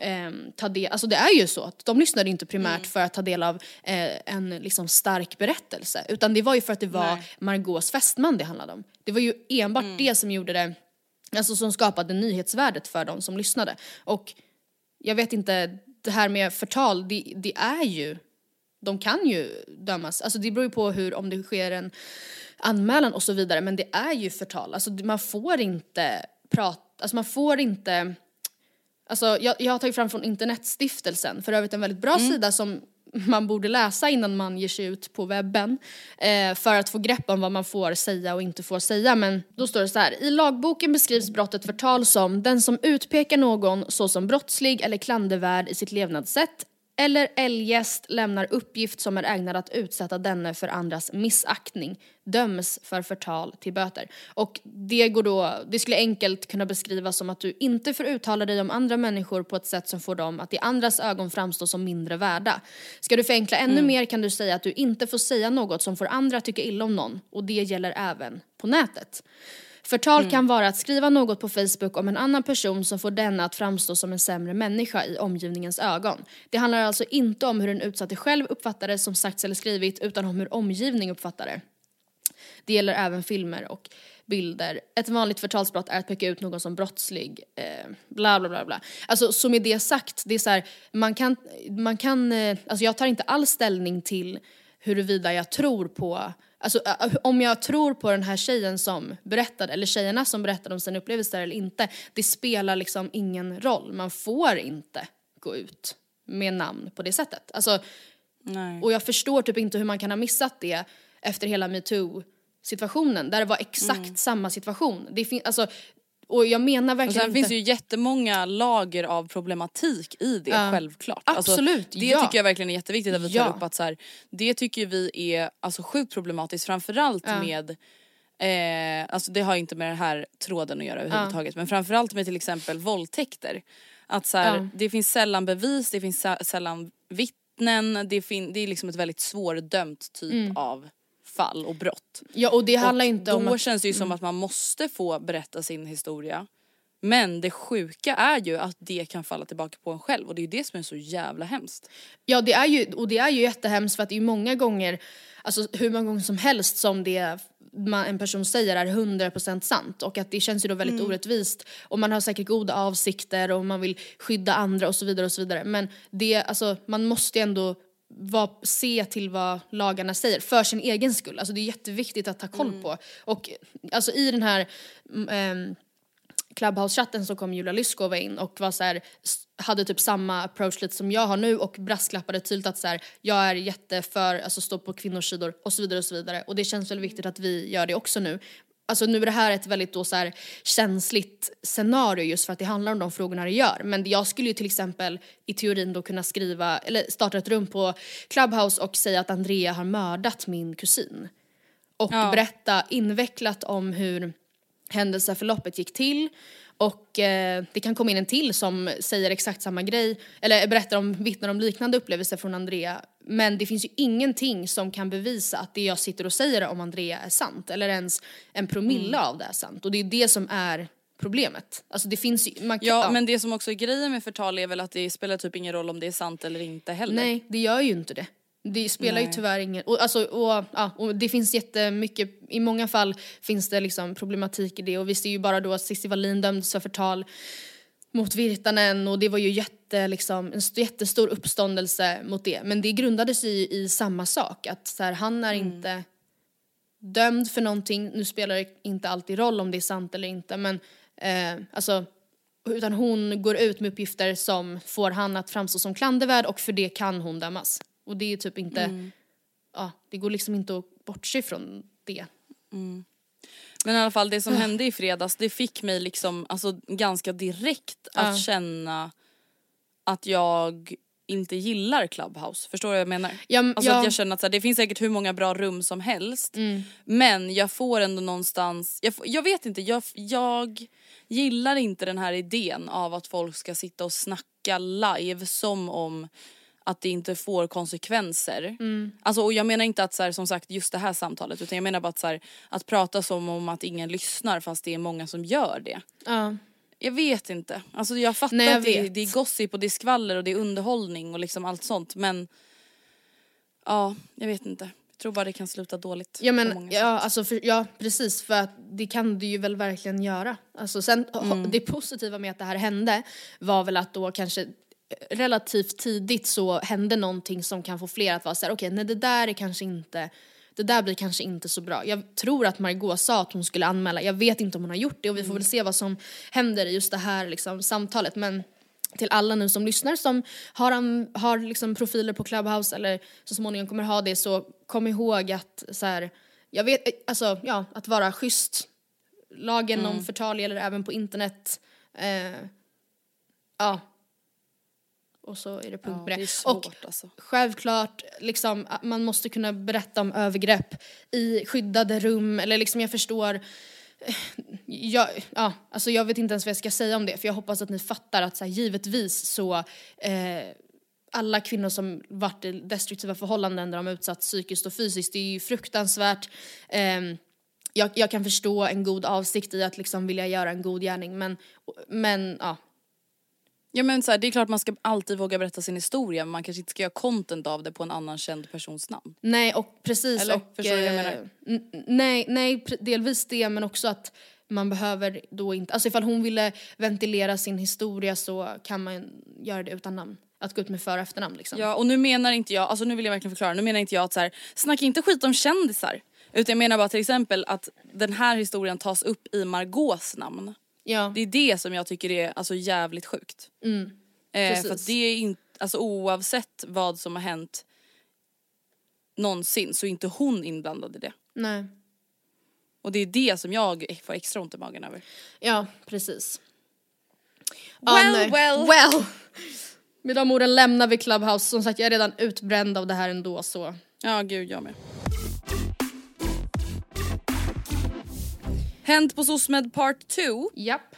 S3: ehm, ta del, alltså det är ju så att de lyssnade inte primärt för att ta del av eh, en liksom stark berättelse utan det var ju för att det var
S4: Nej.
S3: Margaux fästman det handlade om. Det var ju enbart det som gjorde det, alltså som skapade nyhetsvärdet för de som lyssnade. Och jag vet inte, det här med förtal, det, det är ju, de kan ju dömas, alltså det beror ju på hur, om det sker en anmälan och så vidare men det är ju förtal, alltså man får inte prata, alltså man får inte Alltså, jag, jag har tagit fram från Internetstiftelsen, för övrigt en väldigt bra sida som man borde läsa innan man ger sig ut på webben eh, för att få grepp om vad man får säga och inte får säga. Men då står det så här. I lagboken beskrivs brottet förtal som den som utpekar någon såsom brottslig eller klandervärd i sitt levnadssätt eller eljest lämnar uppgift som är ägnad att utsätta denne för andras missaktning döms för förtal till böter. Och det går då, det skulle enkelt kunna beskrivas som att du inte får uttala dig om andra människor på ett sätt som får dem att i andras ögon framstå som mindre värda. Ska du förenkla ännu mer kan du säga att du inte får säga något som får andra tycka illa om någon och det gäller även på nätet. Förtal kan vara att skriva något på Facebook om en annan person som får denna att framstå som en sämre människa i omgivningens ögon. Det handlar alltså inte om hur den utsatte själv uppfattar det som sagts eller skrivit utan om hur omgivning uppfattar det. Det gäller även filmer och bilder. Ett vanligt förtalsbrott är att peka ut någon som brottslig. Eh, bla bla bla bla. Alltså så med det sagt, det är så här, man kan, man kan, eh, alltså jag tar inte alls ställning till huruvida jag tror på Alltså om jag tror på den här tjejen som berättade, eller tjejerna som berättade om sina upplevelser eller inte, det spelar liksom ingen roll. Man får inte gå ut med namn på det sättet. Alltså,
S4: Nej.
S3: och jag förstår typ inte hur man kan ha missat det efter hela metoo situationen där det var exakt
S4: Mm.
S3: samma situation. Det fin- alltså, och jag menar
S4: Och
S3: verkligen
S4: sen
S3: inte...
S4: finns det ju jättemånga lager av problematik i det
S3: Ja.
S4: självklart.
S3: Absolut,
S4: alltså, det
S3: ja.
S4: tycker jag verkligen är jätteviktigt att vi tar
S3: Ja.
S4: upp att så här, det tycker vi är alltså, sjukt problematiskt framförallt
S3: Ja.
S4: med eh, alltså det har inte med den här tråden att göra överhuvudtaget men framförallt med till exempel våldtäkter. Att så här,
S3: Ja.
S4: det finns sällan bevis, det finns sä- sällan vittnen, det, fin- det är liksom ett väldigt svårdömt typ
S3: Mm.
S4: av fall och brott.
S3: Ja och det handlar
S4: Och
S3: inte
S4: då
S3: om att... Mm.
S4: känns det ju som att man måste få berätta sin historia. Men det sjuka är ju att det kan falla tillbaka på en själv och det är ju det som är så jävla hemskt.
S3: Ja det är ju, och det är ju jättehemskt för att det är många gånger, alltså hur många gånger som helst som det man, en person säger är 100% sant och att det känns ju då väldigt orättvist och man har säkert goda avsikter och man vill skydda andra och så vidare och så vidare men det, alltså man måste ju ändå var, se till vad lagarna säger för sin egen skull. Alltså det är jätteviktigt att ta koll på. Och alltså i den här mm, ehm, Clubhouse-chatten så kom Julia Lyskova in och var så här, hade typ samma approach lite som jag har nu och brasklappade tydligt att så här, jag är jätteför, alltså stå på kvinnors sidor och så vidare och så vidare. Och det känns väl viktigt att vi gör det också nu. Alltså nu är det här ett väldigt då så känsligt scenario just för att det handlar om de frågorna det gör. Men jag skulle ju till exempel i teorin då kunna skriva, eller starta ett rum på Clubhouse och säga att Andrea har mördat min kusin. Och
S4: Ja.
S3: berätta invecklat om hur händelseförloppet gick till och eh, det kan komma in en till som säger exakt samma grej eller berättar om, vittnar om liknande upplevelser från Andrea men det finns ju ingenting som kan bevisa att det jag sitter och säger om Andrea är sant eller ens en promille av det är sant och det är det som är problemet. Alltså det finns ju, man kan,
S4: Ja, men det som också är grejen med förtal är väl att det spelar typ ingen roll om det är sant eller inte heller.
S3: Nej, det gör ju inte det. Det spelar ju
S4: Nej.
S3: tyvärr ingen... Och, alltså, och, ja, och det finns jättemycket, i många fall finns det liksom problematik i det och vi ser ju bara då att Cissi Wallin dömdes för förtal mot Virtanen och det var ju jätte, liksom, en st- jättestor uppståndelse mot det. Men det grundade sig ju i samma sak, att så här, han är inte dömd för någonting, nu spelar det inte alltid roll om det är sant eller inte men eh, alltså utan hon går ut med uppgifter som får han att framstå som klandervärd och för det kan hon dömas. Och det är typ inte, ja det går liksom inte att bortse från det.
S4: Men i alla fall det som hände i fredags det fick mig liksom alltså ganska direkt att
S3: Ja.
S4: känna att jag inte gillar Clubhouse. Förstår du vad jag menar?
S3: Ja,
S4: Alltså
S3: ja.
S4: att jag känner att så här, det finns säkert hur många bra rum som helst men jag får ändå någonstans, jag, jag vet inte, jag, jag gillar inte den här idén av att folk ska sitta och snacka live som om att det inte får konsekvenser. Alltså, och jag menar inte att så här, som sagt just det här samtalet utan jag menar bara att, så här, att prata som om att ingen lyssnar fast det är många som gör det.
S3: Ja.
S4: Jag vet inte. Alltså jag fattar
S3: Nej, jag
S4: att det, det är gossip och det är skvaller och det är underhållning och liksom allt sånt men ja, jag vet inte. Jag tror bara det kan sluta dåligt.
S3: Ja men ja, alltså för, ja precis för att det kan du ju väl verkligen göra. Alltså sen,
S4: Mm.
S3: det positiva med att det här hände var väl att då kanske relativt tidigt så hände någonting som kan få fler att vara såhär okej nej det där är kanske inte det där blir kanske inte så bra. Jag tror att Margot sa att hon skulle anmäla, jag vet inte om hon har gjort det och vi får
S4: Mm.
S3: väl se vad som händer i just det här liksom, samtalet men till alla nu som lyssnar som har, har liksom profiler på Clubhouse eller så småningom kommer ha det så kom ihåg att så här, jag vet, alltså ja, att vara schysst. Lagen om förtal gäller även på internet. Eh, ja. Och så är det punkt
S4: Ja,
S3: med det.
S4: det svårt
S3: och
S4: alltså.
S3: självklart, liksom, man måste kunna berätta om övergrepp i skyddade rum eller liksom jag förstår jag, ja, alltså jag vet inte ens vad jag ska säga om det för jag hoppas att ni fattar att så här, givetvis så eh, alla kvinnor som varit i destruktiva förhållanden där de utsatts psykiskt och fysiskt, det är ju fruktansvärt. Ehm, jag, jag kan förstå en god avsikt i att liksom vilja göra en god gärning men, men ja.
S4: Ja men så här, det är klart man ska alltid våga berätta sin historia men man kanske inte ska göra content av det på en annan känd persons namn.
S3: Nej och precis
S4: Eller?
S3: och...
S4: Förstår du vad jag
S3: eh,
S4: menar?
S3: nej, nej delvis det men också att man behöver då inte, alltså ifall hon ville ventilera sin historia så kan man göra det utan namn. Att gå ut med för och efternamn liksom.
S4: Ja och nu menar inte jag, alltså nu vill jag verkligen förklara, nu menar inte jag att så här, snacka inte skit om kändisar. Utan jag menar bara till exempel att den här historien tas upp i Margaux namn.
S3: Ja.
S4: Det är det som jag tycker är alltså jävligt sjukt.
S3: Mm.
S4: Eh, för att det är inte, alltså oavsett vad som har hänt någonsin så är inte hon inblandad i det.
S3: Nej.
S4: Och det är det som jag får extra ont i magen över.
S3: Ja, precis.
S4: Well, well.
S3: Well! Med de orden lämnar vi Clubhouse. Som sagt, jag är redan utbränd av det här ändå så.
S4: Ja gud jag med. Hänt på SOSMED part 2.
S3: Japp.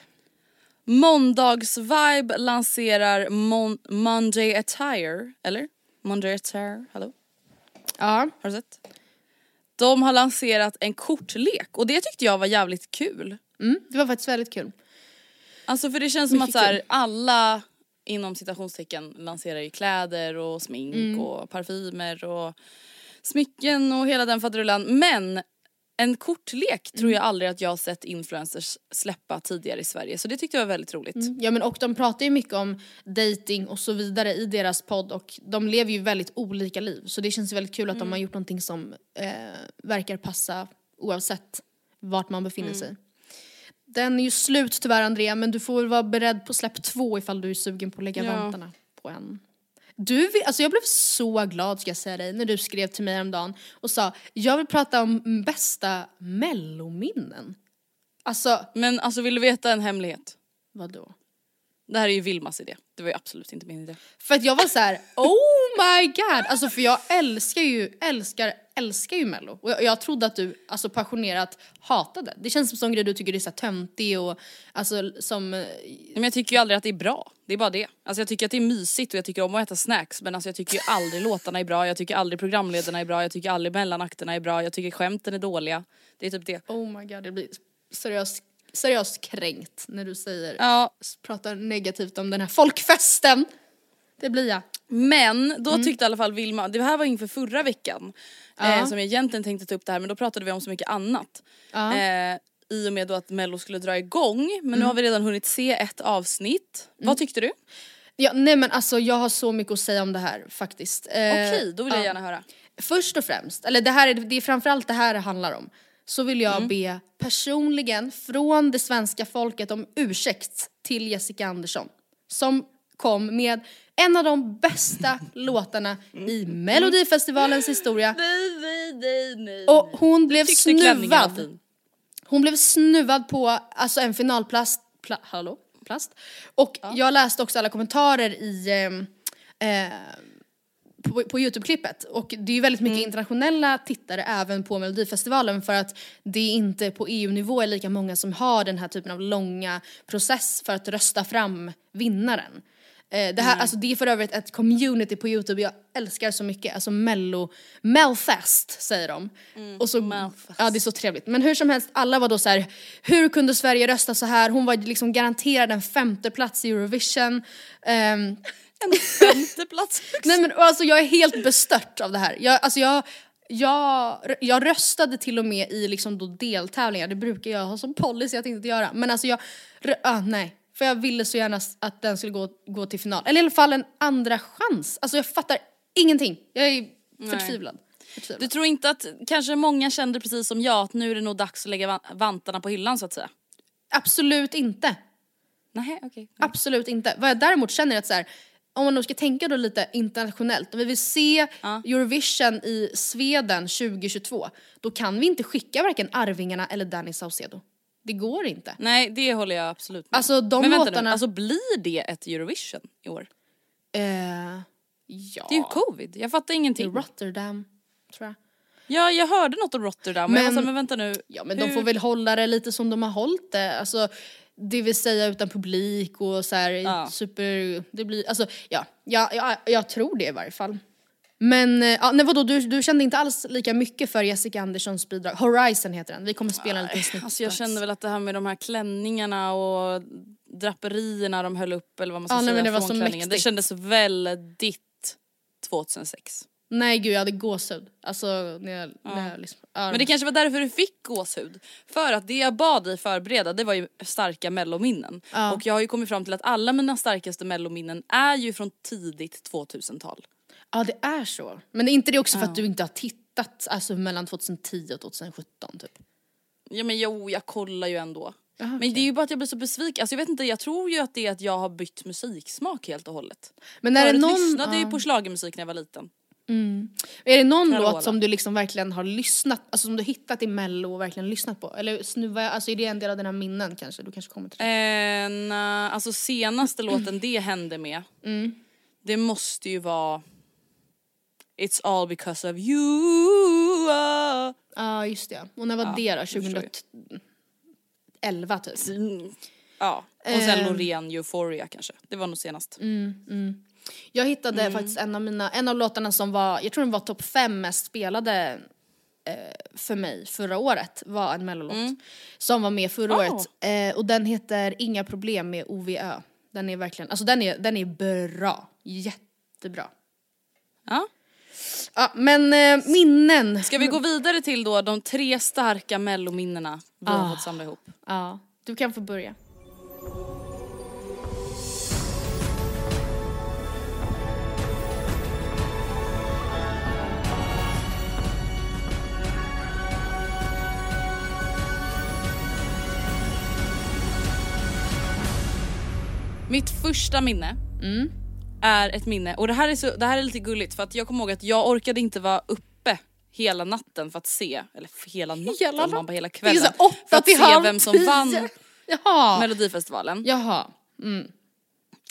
S4: Måndagsvibe lanserar Mon- Monday Attire, eller? Monday Attire, hallå?
S3: Ja.
S4: Har du sett? De har lanserat en kortlek och det tyckte jag var jävligt kul.
S3: Mm, det var faktiskt väldigt kul.
S4: Alltså för det känns som att så här, alla inom citationstecken lanserar ju kläder och smink
S3: Mm.
S4: och parfymer och smycken och hela den faderullan. Men en kortlek tror
S3: Mm.
S4: jag aldrig att jag har sett influencers släppa tidigare i Sverige så det tyckte jag var väldigt roligt.
S3: Ja men och de pratar ju mycket om dating och så vidare i deras podd och de lever ju väldigt olika liv. Så det känns väldigt kul att de har gjort någonting som eh, verkar passa oavsett vart man befinner sig. Den är ju slut tyvärr Andrea men du får väl vara beredd på släpp två ifall du är sugen på att lägga
S4: Ja.
S3: vantarna på en. Du, alltså jag blev så glad ska jag säga dig när du skrev till mig häromdagen och sa jag vill prata om bästa mellominnen. Alltså
S4: Men alltså vill du veta en hemlighet?
S3: vadå?
S4: Det här är ju Vilmas idé, det var ju absolut inte min idé.
S3: För att jag var så här: oh my god! Alltså för jag älskar ju, älskar, älskar ju mello. Och jag, jag trodde att du alltså passionerat hatade. Det känns som en grej du tycker är så töntig och alltså som... eh,
S4: Men jag tycker ju aldrig att det är bra, det är bara det. Alltså jag tycker att det är mysigt och jag tycker om att äta snacks men alltså jag tycker ju aldrig låtarna är bra, jag tycker aldrig programledarna är bra, jag tycker aldrig mellanakterna är bra, jag tycker skämten är dåliga. Det är typ det.
S3: Oh my god, det blir seriöst, seriöst kränkt när du säger,
S4: Ja,
S3: pratar negativt om den här folkfesten. Det blir jag.
S4: Men då
S3: Mm.
S4: tyckte i alla fall Vilma, det här var inför förra veckan
S3: Ja.
S4: eh, som jag egentligen tänkte ta upp det här men då pratade vi om så mycket annat.
S3: Ja.
S4: Eh, I och med då att mello skulle dra igång men
S3: Mm.
S4: nu har vi redan hunnit se ett avsnitt. Vad tyckte du?
S3: Ja, nej men alltså jag har så mycket att säga om det här faktiskt. Eh,
S4: Okej, då vill jag
S3: ja.
S4: gärna höra.
S3: Först och främst, eller det här är, det är framförallt det här det handlar om. Så vill jag
S4: Mm.
S3: be personligen från det svenska folket om ursäkt till Jessica Andersson. Som kom med en av de bästa låtarna i Melodifestivalens historia.
S4: Nej, nej, nej, nej.
S3: Och hon blev
S4: Tyckte
S3: snuvad. Hon blev snuvad på alltså en finalplast, pla, hallå, plast. Och jag läste också alla kommentarer i ehm, eh, på, på Youtube-klippet. Och det är ju väldigt mycket internationella tittare även på Melodifestivalen för att det är inte på EU-nivå är lika många som har den här typen av långa process för att rösta fram vinnaren. Eh, det, här, alltså det är för övrigt ett community på Youtube jag älskar så mycket, alltså mello, melfest säger de. och så,
S4: Melfest.
S3: ja det är så trevligt. Men hur som helst, alla var då så här: hur kunde Sverige rösta så här? Hon var liksom garanterad en femte plats i Eurovision. Ehm,
S4: Femte plats.
S3: Nej men alltså jag är helt bestört av det här. Jag, alltså jag, jag, jag röstade till och med i liksom då deltävlingar, det brukar jag ha som policy att inte göra. Men alltså jag, ah, nej. För jag ville så gärna att den skulle gå, gå till final. Eller i alla fall en andra chans. Alltså jag fattar ingenting. Jag är förtvivlad. förtvivlad.
S4: Du tror inte att kanske många kände precis som jag att nu är det nog dags att lägga van- vantarna på hyllan så att säga?
S3: Absolut inte.
S4: Nej, okej.
S3: Absolut inte. Vad jag däremot känner är att så här, om man nu ska tänka då lite internationellt, om vi vill se
S4: Ja.
S3: Eurovision i Sweden 2022, då kan vi inte skicka varken Arvingarna eller Danny Saucedo. Det går inte.
S4: Nej, det håller jag absolut med
S3: Alltså, de
S4: Men vänta
S3: låtarna-
S4: nu, alltså blir det ett Eurovision i år?
S3: Eh, ja.
S4: Det är ju covid, jag fattar
S3: I
S4: ingenting.
S3: Rotterdam, tror jag.
S4: Ja, jag hörde något om Rotterdam men, jag var
S3: Men-
S4: så här, men vänta nu.
S3: Ja men
S4: hur-
S3: de får väl hålla det lite som de har hållit det. Alltså, det vill säga utan publik och så här
S4: Ja.
S3: super, det blir, alltså ja, ja, ja, jag tror det i varje fall. Men eh, ja, nej vadå, du, du kände inte alls lika mycket för Jessica Anderssons bidrag. Horizon heter den, vi kommer spela en liten snitt.
S4: Alltså jag kände väl att det här med de här klänningarna och draperierna de höll upp eller vad man ska
S3: Ja, nej,
S4: säga
S3: men det
S4: från
S3: så
S4: klänningen. Det
S3: mäktigt.
S4: kändes väldigt 2006.
S3: Nej gud jag hade gåshud. Alltså när jag, när jag liksom, ja,
S4: Men det kanske var därför du fick gåshud. För att det jag bad dig förbereda det var ju starka mellominnen.
S3: Ja.
S4: Och jag har ju kommit fram till att alla mina starkaste mellominnen är ju från tidigt 2000-tal.
S3: Ja det är så. Men är inte det också för att du inte har tittat alltså mellan 2010 och 2017 typ?
S4: Ja men jo, jag kollar ju ändå.
S3: Jaha,
S4: Men det är ju bara att jag blir så besviken. Alltså jag vet inte, jag tror ju att det är att jag har bytt musiksmak helt och hållet.
S3: Men det
S4: Förut
S3: någon,
S4: lyssnade ju på schlagermusik när jag var liten.
S3: Är det någon
S4: Carola.
S3: låt som du liksom verkligen har lyssnat, alltså som du hittat i mello och verkligen lyssnat på? Eller snuvar jag, alltså är det en del av dina minnen kanske? Du kanske kommer till det?
S4: Eh, alltså senaste låten det hände med,
S3: Mm.
S4: det måste ju vara It's all because of you.
S3: Ja ah, just det, och när var
S4: Ja,
S3: det då?
S4: du förstår ju.
S3: 2011 typ?
S4: Mm. Ja, och sen
S3: Ehm.
S4: Loreen Euphoria kanske. Det var nog senast.
S3: Jag hittade
S4: Mm.
S3: faktiskt en av mina, en av låtarna som var, jag tror den var topp fem mest spelade eh, för mig förra året var en mellolåt som var med förra
S4: Oh.
S3: året eh, och den heter Inga problem med OVÖ. Den är verkligen, alltså den är, den är bra, jättebra.
S4: Ja.
S3: Ja men eh, minnen.
S4: Ska vi gå vidare till då de tre starka mellominnena vi har
S3: Ah.
S4: fått samla ihop?
S3: Ja, du kan få börja.
S4: Mitt första minne
S3: Mm.
S4: Är ett minne, och det här, är så, det här är lite gulligt för att jag kommer ihåg att jag orkade inte vara uppe hela natten för att se, eller hela natten,
S3: Hela
S4: man bara hela
S3: Det är
S4: kvällen.
S3: åtta
S4: för att se vem som vann
S3: Jaha.
S4: Melodifestivalen.
S3: Jaha.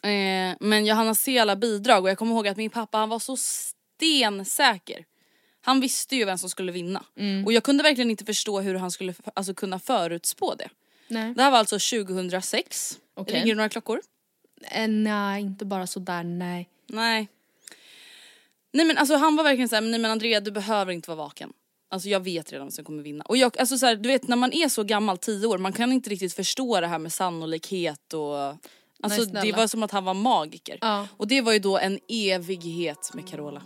S4: Eh, men jag hann se alla bidrag och jag kommer ihåg att min pappa han var så stensäker. Han visste ju vem som skulle vinna.
S3: Mm.
S4: Och jag kunde verkligen inte förstå hur han skulle alltså, kunna förutspå det.
S3: Nej.
S4: Det här var alltså 2006.
S3: Okej.
S4: Ringer det några klockor?
S3: Eh, nej, inte bara sådär, nej.
S4: Nej. Nej men alltså han var verkligen såhär, nej men Andrea du behöver inte vara vaken. Alltså jag vet redan vem som kommer vinna. Och jag, alltså så här, du vet när man är så gammal, 10 år, man kan inte riktigt förstå det här med sannolikhet och Alltså
S3: snälla.
S4: det var som att han var magiker.
S3: Ja.
S4: Och det var ju då en evighet med Carola.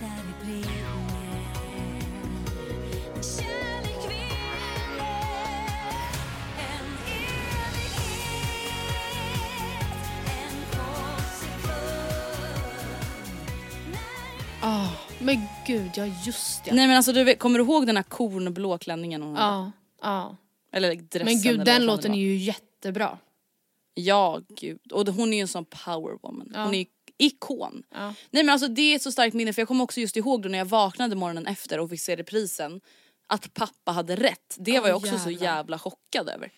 S3: Ah, men gud, ja just det.
S4: Nej men alltså du vet, kommer du ihåg den här kornblå klänningen hon hade?
S3: Ja, ja.
S4: Eller dressen
S3: Men gud,
S4: eller
S3: den låten är ju jättebra.
S4: Ja gud, och hon är ju en sån power woman. Hon är ju ikon.
S3: Ja.
S4: Nej men alltså det är ett så starkt minne för jag kommer också just ihåg då när jag vaknade morgonen efter och fick se reprisen att pappa hade rätt. Det var jag också så
S3: jävlar.
S4: jävla chockad över.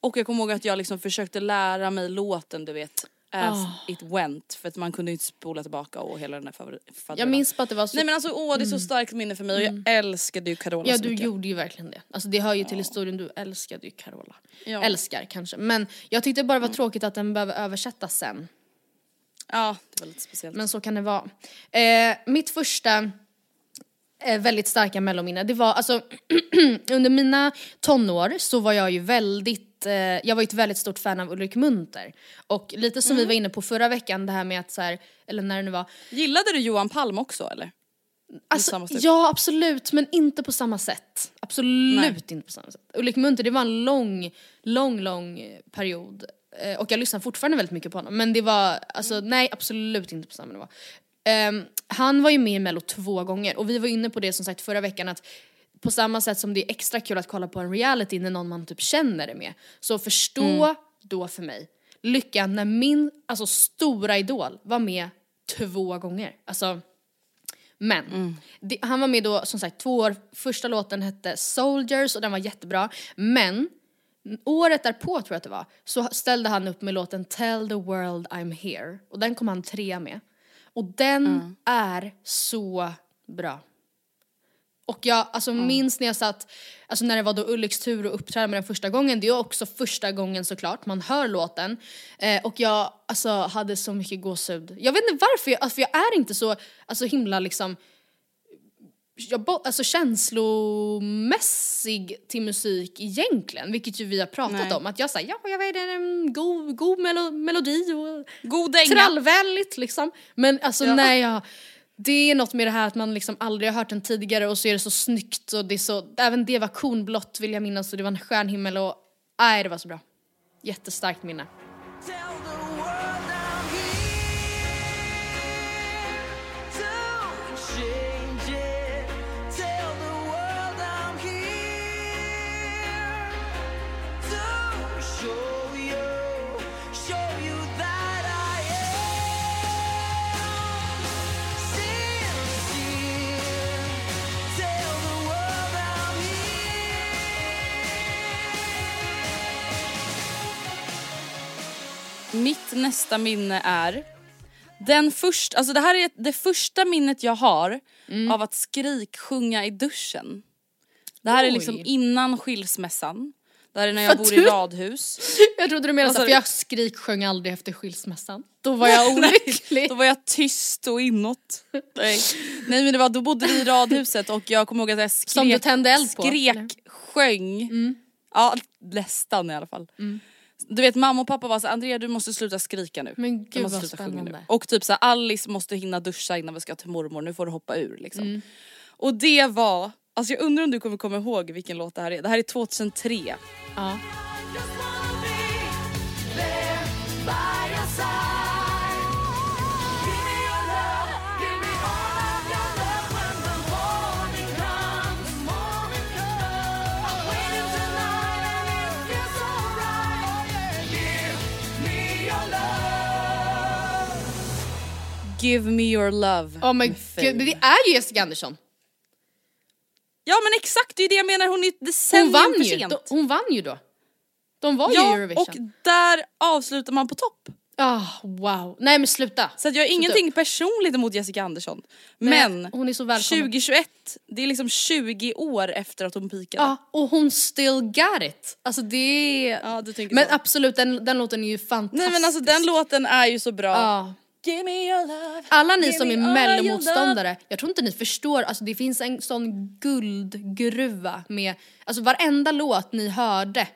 S4: Och jag kommer ihåg att jag liksom försökte lära mig låten du vet as
S3: Ah.
S4: it went för att man kunde inte spola tillbaka och hela den här favori-
S3: Jag
S4: faderullan.
S3: minns bara att det var så...
S4: Nej men alltså åh det är så starkt minne för mig och jag älskade ju Carola
S3: ja,
S4: så
S3: du
S4: mycket.
S3: gjorde ju verkligen det. Alltså det hör ju till historien, du älskade ju Carola.
S4: Ja.
S3: Älskar kanske. Men jag tyckte bara det var tråkigt att den behöver översättas sen.
S4: Ja det var lite speciellt.
S3: Men så kan det vara. Eh, mitt första eh, väldigt starka mellominne, det var alltså under mina tonår så var jag ju väldigt, eh, jag var ju ett väldigt stort fan av Ulrik Munter. Och lite som vi var inne på förra veckan, det här med att så här, eller när det nu var,
S4: Gillade du Johan Palm också eller?
S3: Alltså, ja absolut men inte på samma sätt. Absolut
S4: Nej.
S3: inte på samma sätt. Ulrik Munter det var en lång, lång, lång period. Eh, och jag lyssnar fortfarande väldigt mycket på honom. Men det var, alltså nej absolut inte på samma nivå. Ehm, han var ju med i mello två gånger och vi var inne på det som sagt förra veckan att på samma sätt som det är extra kul att kolla på en reality när någon man typ känner är med. Så förstå då för mig lyckan när min alltså, stora idol var med två gånger. Alltså, men det, han var med då som sagt två år, första låten hette Soldiers och den var jättebra. Men året därpå tror jag att det var, så ställde han upp med låten Tell the world I'm here. Och den kom han trea med. Och den är så bra. Och jag alltså, minns när jag satt, alltså när det var då Ulriks tur att uppträda med den första gången, det är också första gången såklart man hör låten. Eh, och jag alltså, hade så mycket gåshud. Jag vet inte varför, jag, alltså, jag är inte så alltså, himla liksom jag, alltså känslomässig till musik egentligen, vilket ju vi har pratat
S4: Nej.
S3: om. Att jag säger ja jag vet en god, god melo- melodi och
S4: God dänga.
S3: trallvänligt liksom. Men alltså
S4: Ja.
S3: nej jag, det är något med det här att man liksom aldrig har hört den tidigare och så är det så snyggt och det är så, även det var kornblått vill jag minnas och det var en stjärnhimmel och nej det var så bra. Jättestarkt minne.
S4: Mitt nästa minne är den första, alltså det här är det första minnet jag har
S3: Mm.
S4: av att skriksjunga i duschen. Det här är liksom
S3: Oj.
S4: innan skilsmässan. Det här är när
S3: För
S4: jag bor i
S3: du-
S4: radhus.
S3: Jag trodde du menade
S4: Vad sa
S3: så, för jag skriksjöng aldrig efter skilsmässan. Då var jag olycklig.
S4: Då var jag tyst och inåt. Nej, Nej men det var, då bodde vi i radhuset och jag kommer ihåg att jag skrek,
S3: Som du tände eld på,
S4: skrek, sjöng. Ja, nästan i alla fall. Du vet mamma och pappa var så Andrea du måste sluta skrika nu.
S3: Men
S4: Du
S3: gud
S4: måste
S3: vad
S4: sluta sjunga
S3: spännande.
S4: nu. Och typ så Alice måste hinna duscha innan vi ska till mormor, nu får du hoppa ur liksom.
S3: Mm.
S4: Och det var, alltså jag undrar om du kommer komma ihåg vilken låt det här är. Det här är 2003.
S3: Ja.
S4: Give me your love.
S3: Oh my gud, men det är ju Jessica Andersson.
S4: Ja men exakt, det är det jag menar, hon är ett
S3: Hon
S4: decennium
S3: vann
S4: för
S3: ju.
S4: sent.
S3: Då- Hon vann ju då. De var ju i
S4: Ja,
S3: Eurovision.
S4: och där avslutar man på topp.
S3: Ah, wow. Nej men sluta.
S4: Så jag har ingenting personligt emot Jessica Andersson.
S3: Nej,
S4: Men
S3: hon är så välkommen.
S4: 2021, det är liksom 20 år efter att hon peakade.
S3: Ja, och hon still got it. Alltså det är...
S4: Ja, du tänker
S3: Men
S4: så.
S3: absolut, den, den låten är ju fantastisk.
S4: Nej men alltså den låten är ju så bra.
S3: Ja.
S4: Give me your love.
S3: Alla ni
S4: Give
S3: som är mellomotståndare, jag tror inte ni förstår, alltså det finns en sån guldgruva med, alltså varenda låt ni hörde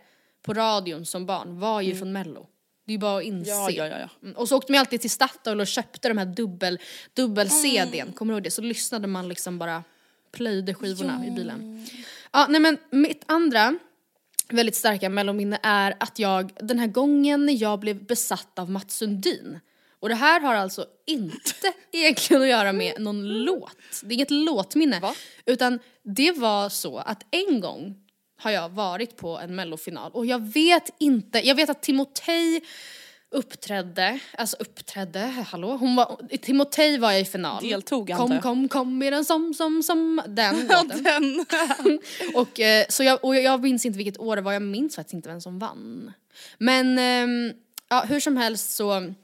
S3: på radion som barn var ju från mello. Det är ju bara att inse.
S4: Ja, ja, ja.
S3: Mm, Och så åkte man alltid till Statoil och köpte de här dubbel, dubbel-CDn, kommer du ihåg det? Så lyssnade man liksom bara, plöjde skivorna i bilen. Ja, nej men mitt andra väldigt starka mellominne är att jag, den här gången när jag blev besatt av Mats Sundin. Och det här har alltså inte egentligen att göra med någon låt. Det är inget låtminne.
S4: Va?
S3: Utan det var så att en gång har jag varit på en mellofinal och jag vet inte, jag vet att Timotej uppträdde, alltså uppträdde, hallå? Hon var, Timotej var jag i final.
S4: Deltog, antar
S3: Kom,
S4: jag.
S3: kom, kom med den som, som, som, den låten.
S4: den.
S3: Och, eh, så jag, och jag minns inte vilket år det var, jag minns faktiskt inte vem som vann. Men ehm, ja, hur som helst så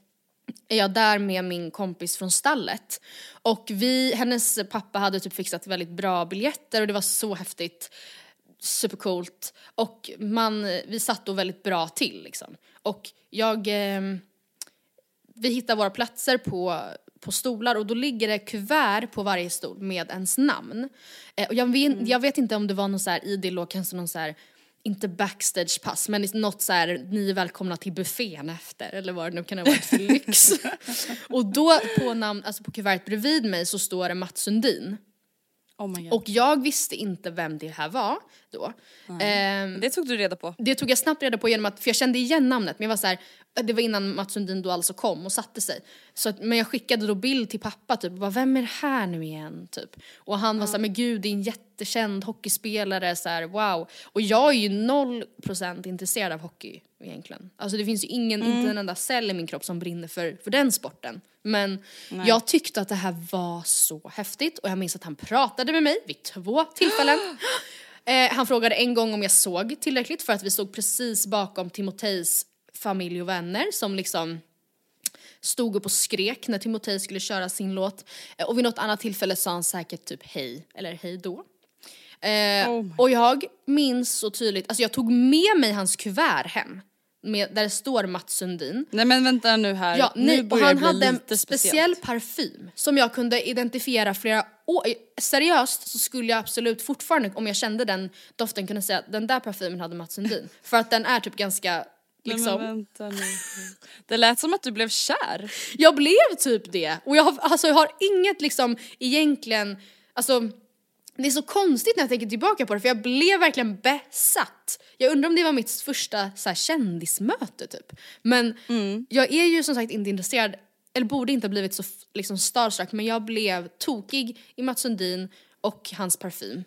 S3: är jag där med min kompis från stallet. Och vi, hennes pappa hade typ fixat väldigt bra biljetter och det var så häftigt. Supercoolt. Och man, vi satt då väldigt bra till liksom. Och jag, ehm, vi hittar våra platser på, på stolar och då ligger det kuvert på varje stol med ens namn. Eh, och jag vet, jag vet inte om det var någon så här, i det låg kanske någon så här, inte backstagepass men något så här, ni är välkomna till buffén efter eller vad det nu kan ha varit för lyx. och då på namn, alltså på kuvertet bredvid mig så står det Mats Sundin.
S4: Oh.
S3: Och jag visste inte vem det här var då. Ehm,
S4: det tog du reda på.
S3: det tog jag snabbt reda på genom att, för jag kände igen namnet men jag var så här, Det var innan Mats Sundin då alltså kom och satte sig. Så att, men jag skickade då bild till pappa typ, bara, vem är det här nu igen? Typ. Och han var såhär, men gud det är en jättekänd hockeyspelare, så här, wow. Och jag är ju noll procent intresserad av hockey egentligen. Alltså det finns ju ingen, inte en enda cell i min kropp som brinner för, för den sporten. Men jag tyckte att det här var så häftigt och jag minns att han pratade med mig vid två tillfällen. Eh, han frågade en gång om jag såg tillräckligt för att vi stod precis bakom Timotejs familj och vänner som liksom stod upp och skrek när Timotej skulle köra sin låt. Eh, och vid något annat tillfälle sa han säkert typ hej eller hej då. Eh, och jag minns så tydligt, alltså jag tog med mig hans kuvert hem. Med, där det står Mats Sundin.
S4: Nej men vänta nu här,
S3: Ja,
S4: nu
S3: nej, och han
S4: bli
S3: hade en speciell parfym som jag kunde identifiera flera år. Seriöst så skulle jag absolut fortfarande, om jag kände den doften, kunna säga att den där parfymen hade Mats Sundin. För att den är typ ganska, liksom,
S4: nu. Det lät som att du blev kär.
S3: jag blev typ det. Och jag har, alltså, jag har inget liksom egentligen, alltså det är så konstigt när jag tänker tillbaka på det för jag blev verkligen besatt. Jag undrar om det var mitt första så här, kändismöte typ. Men jag är ju som sagt inte intresserad, eller borde inte ha blivit så liksom starstruck men jag blev tokig i Mats Sundin och hans parfym.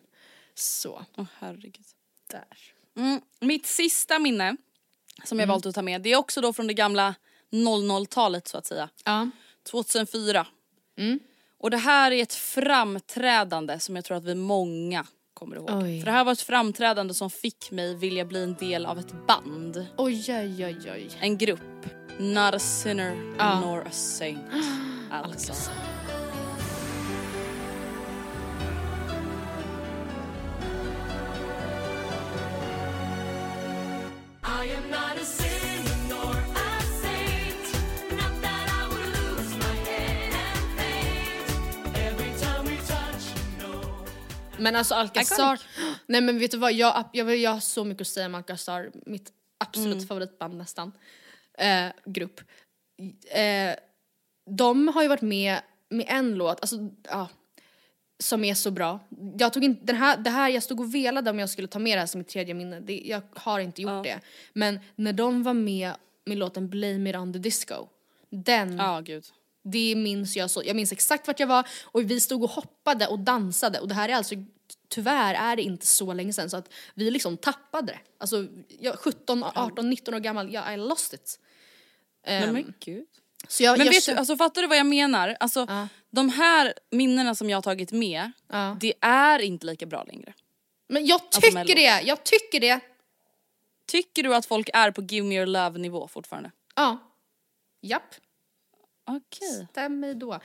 S3: Så,
S4: Åh herregud.
S3: där.
S4: Mm. Mitt sista minne som jag valt att ta med det är också då från det gamla 00-talet så att säga.
S3: Ja.
S4: 2004.
S3: Mm.
S4: Och det här är ett framträdande som jag tror att vi många kommer ihåg.
S3: Oj.
S4: För det här var ett framträdande som fick mig vilja bli en del av ett band.
S3: Oj, oj, oj, oj.
S4: En grupp. Not a sinner
S3: Ja.
S4: nor a saint. Alltså.
S3: Men alltså Alcazar, nej men vet du vad, jag, jag, jag har så mycket att säga om Alcazar, mitt absolut favoritband nästan, eh, grupp. Eh, de har ju varit med med en låt, alltså ja, som är så bra. Jag tog inte, den här, det här, jag stod och velade om jag skulle ta med det här som mitt tredje minne, det, jag har inte gjort det. Men när de var med med låten Blame it on the disco, den
S4: Ja gud.
S3: det minns jag så, jag minns exakt vart jag var och vi stod och hoppade och dansade och det här är alltså, tyvärr är det inte så länge sedan så att vi liksom tappade det. Alltså jag, 17, 18, 19 år gammal, ja I lost it.
S4: Nej
S3: Ehm,
S4: men gud.
S3: så jag,
S4: Men
S3: jag
S4: vet
S3: känner-
S4: du, alltså fattar du vad jag menar? Alltså
S3: Ja.
S4: De här minnena som jag har tagit med,
S3: Ja.
S4: det är inte lika bra längre.
S3: Men jag
S4: Alltså,
S3: tycker
S4: Mello.
S3: det, jag tycker det.
S4: Tycker du att folk är på give me your love nivå fortfarande?
S3: Ja. Japp,
S4: Okej.
S3: stäm mig då.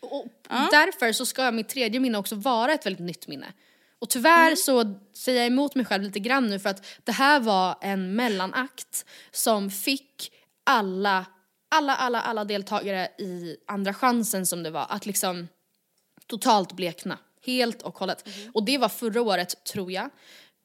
S3: Och därför så ska mitt tredje minne också vara ett väldigt nytt minne. Och tyvärr
S4: Mm.
S3: så säger jag emot mig själv lite grann nu för att det här var en mellanakt som fick alla, alla, alla, alla deltagare i Andra chansen som det var att liksom totalt blekna. Helt och hållet. Och det var förra året tror jag.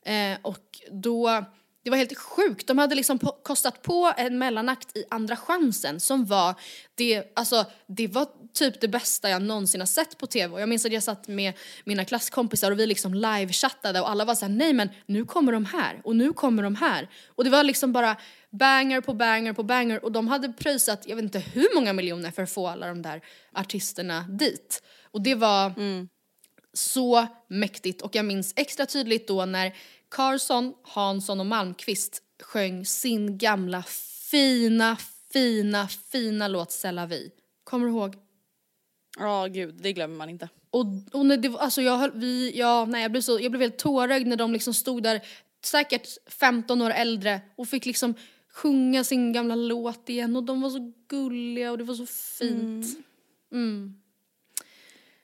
S3: Eh, och då, det var helt sjukt. De hade liksom på, kostat på en mellanakt i Andra chansen som var, det, alltså, det var typ det bästa jag någonsin har sett på tv. Och jag minns att jag satt med mina klasskompisar och vi liksom livechattade och alla var såhär, nej men nu kommer de här och nu kommer de här. Och det var liksom bara banger på banger på banger och de hade pröjsat, jag vet inte hur många miljoner för att få alla de där artisterna dit. Och det var så mäktigt och jag minns extra tydligt då när Carlson, Hansson och Malmqvist sjöng sin gamla fina, fina, fina låt C'est la vie. Kommer du ihåg?
S4: Ja gud, det glömmer man inte.
S3: Och, och när det alltså jag höll, vi, ja, nej jag blev så, jag blev helt tårögd när de liksom stod där, säkert 15 år äldre och fick liksom sjunga sin gamla låt igen och de var så gulliga och det var så fint.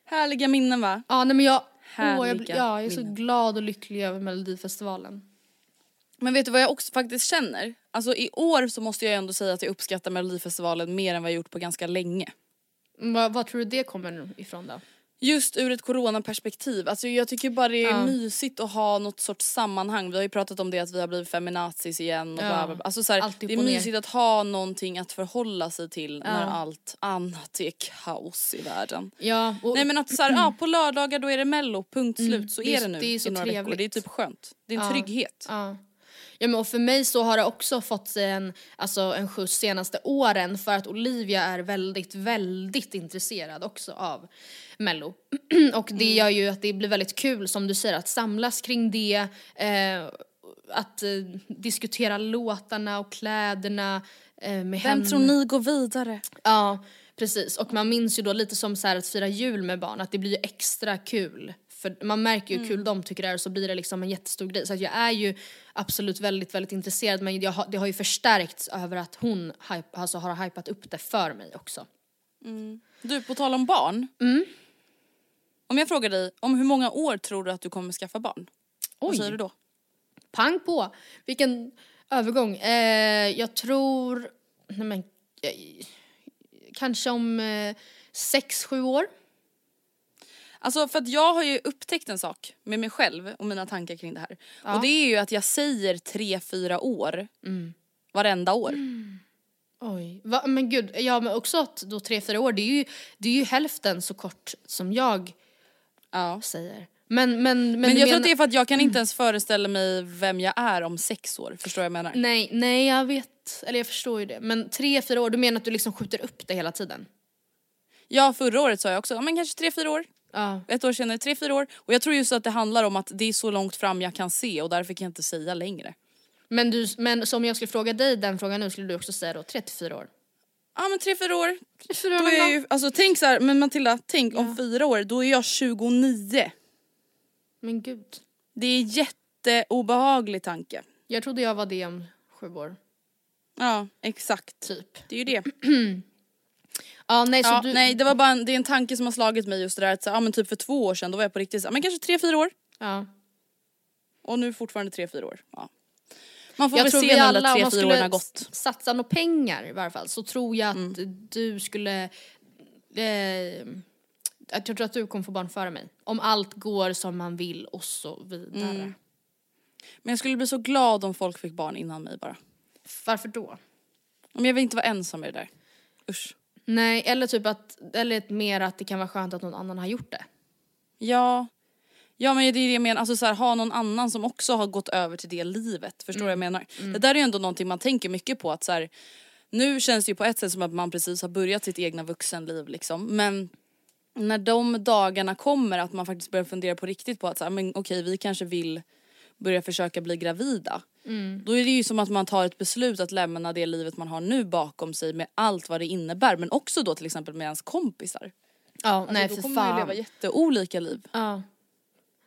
S4: Härliga minnen va?
S3: Ja nej men jag, åh, jag, blir- ja, jag är så
S4: minnen.
S3: glad och lycklig över melodifestivalen.
S4: Men vet du vad jag också faktiskt känner? Alltså i år så måste jag ändå säga att jag uppskattar melodifestivalen mer än vad jag gjort på ganska länge.
S3: Mm, Vad, vad tror du det kommer ifrån då?
S4: Just ur ett coronaperspektiv, alltså jag tycker bara det är
S3: Ja.
S4: mysigt att ha något sorts sammanhang. Vi har ju pratat om det att vi har blivit feminazis igen och
S3: Ja.
S4: bla bla bla. Alltså så här, det är mysigt att ha någonting att förhålla sig till när
S3: Ja.
S4: allt annat är kaos i världen.
S3: Ja, och,
S4: Nej men att så här, ja, på lördagar då är det mello, punkt slut. Så
S3: det är
S4: är det nu
S3: det är så
S4: i några veckor. Det är typ skönt. Det är en trygghet.
S3: Ja. Men och för mig så har det också fått sig en, alltså en skjuts senaste åren för att Olivia är väldigt, väldigt intresserad också av mello. och det gör ju att det blir väldigt kul som du säger att samlas kring det, eh, att eh, diskutera låtarna och kläderna eh, med
S4: Vem
S3: henne.
S4: tror ni går vidare?
S3: Ja, precis. Och man minns ju då lite som så här att fira jul med barn, att det blir extra kul. För man märker ju hur kul de tycker det är och så blir det liksom en jättestor grej. Så jag är ju absolut väldigt, väldigt intresserad men jag har, det har ju förstärkts över att hon hype, alltså har hypat upp det för mig också.
S4: Du, på tal om barn.
S3: Mm.
S4: Om jag frågar dig, om hur många år tror du att du kommer skaffa barn? Vad
S3: Oj.
S4: säger du då?
S3: Pang på! Vilken övergång. Eh, jag tror, nej men, eh, kanske om eh, sex, sju år.
S4: Alltså för att jag har ju upptäckt en sak med mig själv och mina tankar kring det här. Och det är ju att jag säger tre, fyra år varenda år.
S3: Oj, Va, men gud, ja men också att då tre, fyra år, det är ju, det är ju hälften så kort som jag
S4: Ja.
S3: säger. Men, men, men,
S4: Men, jag tror
S3: menar-
S4: att det är för att jag kan inte ens föreställa mig vem jag är om sex år. Förstår du vad jag menar?
S3: Nej, nej jag vet, eller jag förstår ju det. Men tre, fyra år, du menar att du liksom skjuter upp det hela tiden?
S4: Ja förra året sa jag också, ja, men kanske tre, fyra år.
S3: Ja.
S4: Ett år senare, tre, fyra år. Och jag tror just att det handlar om att det är så långt fram jag kan se och därför kan jag inte säga längre.
S3: Men, du, men som jag skulle fråga dig den frågan nu skulle du också säga då 34 år?
S4: Ja men tre, fyra år.
S3: Fyra
S4: Då är ju, alltså tänk så här, men Matilda, tänk om fyra år, då är jag 29.
S3: Men gud.
S4: Det är jätteobehaglig tanke.
S3: Jag trodde jag var det om sju år,
S4: Ja, exakt.
S3: typ.
S4: Det är ju det.
S3: Ja, nej, så
S4: Ja,
S3: du...
S4: Nej det var bara en, det är en tanke som har slagit mig just det där att så, ja, men typ för två år sedan då var jag på riktigt så, men kanske tre, fyra år.
S3: Ja.
S4: Och nu fortfarande tre, fyra år. Ja. Man får
S3: Jag
S4: väl
S3: tror
S4: se
S3: vi alla,
S4: de
S3: om
S4: tre,
S3: man skulle
S4: gått.
S3: satsa några pengar i varje fall, så tror jag att
S4: Mm.
S3: du skulle... Eh, att jag tror att du kommer få barn före mig. Om allt går som man vill och så vidare.
S4: Mm. Men jag skulle bli så glad om folk fick barn innan mig bara.
S3: Varför då?
S4: Om jag vill inte vara ensam med det där. Usch.
S3: Nej, eller typ att, eller mer att det kan vara skönt att någon annan har gjort det.
S4: Ja. Ja men det är det jag menar, alltså så här, ha någon annan som också har gått över till det livet. Förstår du vad jag menar? Det där är ju ändå någonting man tänker mycket på att så här, nu känns det ju på ett sätt som att man precis har börjat sitt egna vuxenliv liksom. Men när de dagarna kommer att man faktiskt börjar fundera på riktigt på att så här, men okej vi kanske vill börja försöka bli gravida. Då är det ju som att man tar ett beslut att lämna det livet man har nu bakom sig med allt vad det innebär. Men också då till exempel med ens kompisar.
S3: Ja,
S4: Alltså,
S3: nej
S4: då
S3: för
S4: kommer man ju
S3: fan.
S4: leva jätteolika liv.
S3: Ja.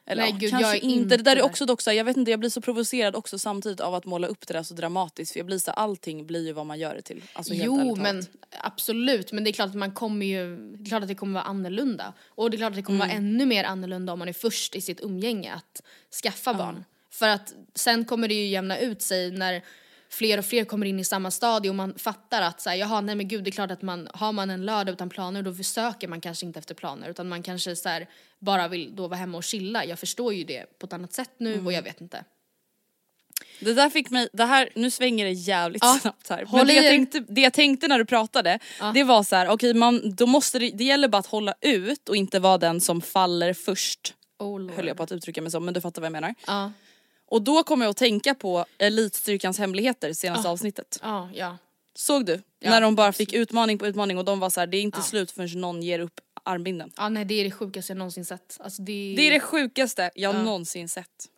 S4: Eller
S3: Nej,
S4: ja,
S3: gud,
S4: kanske
S3: jag är
S4: inte.
S3: inte
S4: Det där är också dock så här, jag vet inte, jag blir så provocerad också samtidigt av att måla upp det där så dramatiskt. För jag blir så allting blir ju vad man gör det till. Alltså,
S3: Jo men
S4: talat.
S3: absolut, men det är klart att man kommer ju, det är klart att det kommer vara annorlunda. Och det är klart att det kommer
S4: Mm.
S3: vara ännu mer annorlunda om man är först i sitt umgänge att skaffa barn. För att sen kommer det ju jämna ut sig när fler och fler kommer in i samma stadie och man fattar att så här, jaha nej men gud det är klart att man, har man en lördag utan planer då söker man kanske inte efter planer utan man kanske så här, bara vill då vara hemma och chilla. Jag förstår ju det på ett annat sätt nu
S4: Mm.
S3: och jag vet inte.
S4: Det där fick mig, det här, nu svänger det jävligt
S3: Ja,
S4: snabbt här. Men det jag, tänkte, det jag tänkte när du pratade, det var så här, okej man, då måste det, det gäller bara att hålla ut och inte vara den som faller först.
S3: Oh, Lord.
S4: Höll jag på att uttrycka mig så men du fattar vad jag menar.
S3: Ja,
S4: Och då kom jag att tänka på Elitstyrkans hemligheter senaste avsnittet.
S3: ja, ja.
S4: Såg du?
S3: Ja,
S4: när de bara fick utmaning på utmaning och de var så här, det är inte
S3: Ja.
S4: slut förrän någon ger upp armbinden.
S3: Ja nej det är det sjukaste jag någonsin sett. Alltså, det,
S4: Det är det sjukaste jag
S3: Ja.
S4: någonsin sett.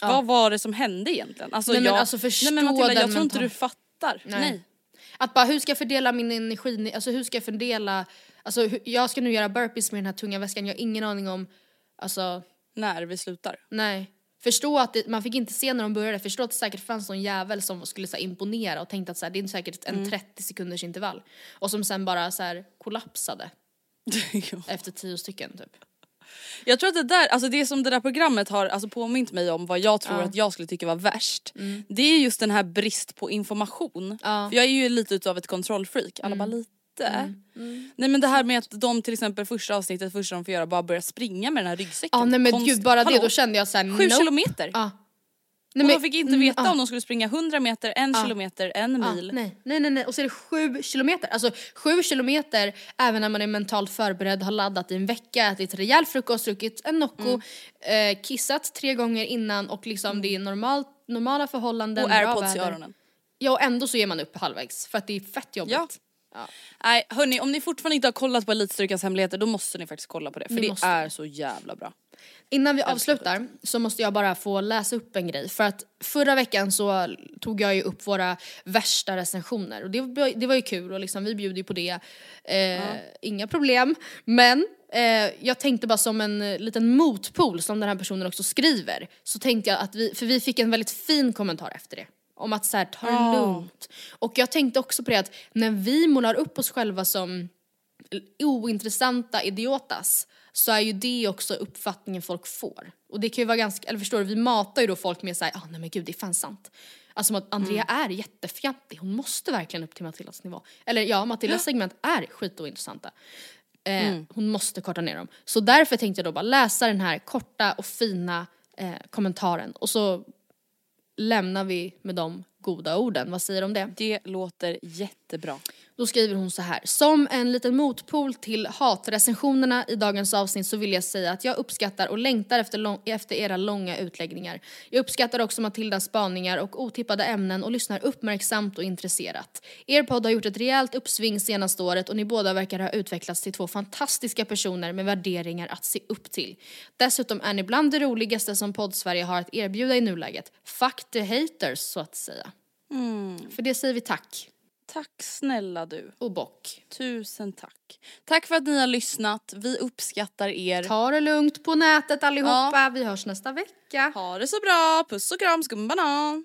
S3: Ja.
S4: Vad var det som hände egentligen? Alltså,
S3: Nej, men
S4: jag,
S3: alltså, förstå
S4: nej men Matilda jag tror inte du fattar.
S3: Nej.
S4: Nej.
S3: Att bara hur ska jag fördela min energi, alltså hur ska jag fördela, alltså jag ska nu göra burpees med den här tunga väskan, jag har ingen aning om, alltså
S4: När vi slutar.
S3: nej. Förstå att det, man fick inte se när de började, förstå att det säkert fanns någon jävel som skulle så här, imponera och tänkte att så här, det är säkert en 30 sekunders intervall. Och som sen bara så här, kollapsade efter tio stycken typ.
S4: jag tror att det där, alltså det som det där programmet har alltså påmint mig om vad jag tror
S3: Ja.
S4: att jag skulle tycka var värst. Det är just den här brist på information.
S3: Ja.
S4: För jag är ju lite utav ett kontrollfreak, alla bara lite. Nej men det här med att de till exempel första avsnittet, första de får göra bara börja springa med den här ryggsäcken.
S3: Ja nej men
S4: Konstigt.
S3: gud bara det då kände jag såhär
S4: Sju
S3: nope.
S4: kilometer! Och
S3: Nej,
S4: de
S3: men-
S4: fick inte
S3: mm,
S4: veta
S3: ja.
S4: om de skulle springa 100 meter, en
S3: Ja.
S4: kilometer, en
S3: Ja,
S4: mil.
S3: nej, nej, nej, nej. Och så är det sju kilometer. Alltså sju kilometer även när man är mentalt förberedd, har laddat i en vecka, ätit rejäl frukost, druckit en Nocco,
S4: Mm.
S3: eh, kissat tre gånger innan och liksom det är normalt normala förhållanden,
S4: Och airpods i öronen.
S3: Ja och ändå så ger man upp halvvägs för att det är fett jobbigt.
S4: Ja. Nej hörni, om ni fortfarande inte har kollat på Elitstyrkans hemligheter då måste ni faktiskt kolla på det för
S3: Ni
S4: det
S3: måste.
S4: är så jävla bra.
S3: Innan vi avslutar så måste jag bara få läsa upp en grej för att förra veckan så tog jag ju upp våra värsta recensioner och det, var- det var ju kul och liksom vi bjuder ju på det. Eh, Inga problem. Men eh, jag tänkte bara som en liten motpol som den här personen också skriver så tänkte jag att vi, för vi fick en väldigt fin kommentar efter det. Om att så här, ta det lugnt. Och jag tänkte också på det att när vi målar upp oss själva som ointressanta idiotas så är ju det också uppfattningen folk får. Och det kan ju vara ganska, eller förstår du, vi matar ju då folk med såhär, ah, nej men gud det är fan sant. Alltså som att Andrea är jättefjantig, hon måste verkligen upp till Matildas nivå. Eller ja, Matildas segment är skitointressanta. Eh, Hon måste korta ner dem. Så därför tänkte jag då bara läsa den här korta och fina eh, kommentaren och så lämnar vi med de goda orden. Vad säger du om det?
S4: Det låter jättebra.
S3: Då skriver hon så här. Som en liten motpol till hatrecensionerna i dagens avsnitt så vill jag säga att jag uppskattar och längtar efter, lång- efter era långa utläggningar. Jag uppskattar också Matildas spaningar och otippade ämnen och lyssnar uppmärksamt och intresserat. Er podd har gjort ett rejält uppsving senaste året och ni båda verkar ha utvecklats till två fantastiska personer med värderingar att se upp till. Dessutom är ni bland det roligaste som podd-Sverige har att erbjuda i nuläget. Fuck the haters så att säga. För det säger vi tack
S4: Tack snälla du.
S3: och bock.
S4: Tusen tack. Tack för att ni har lyssnat. Vi uppskattar er.
S3: Ta det lugnt på nätet allihopa. Vi hörs nästa vecka.
S4: Ha det så bra. Puss och kram skumbanan.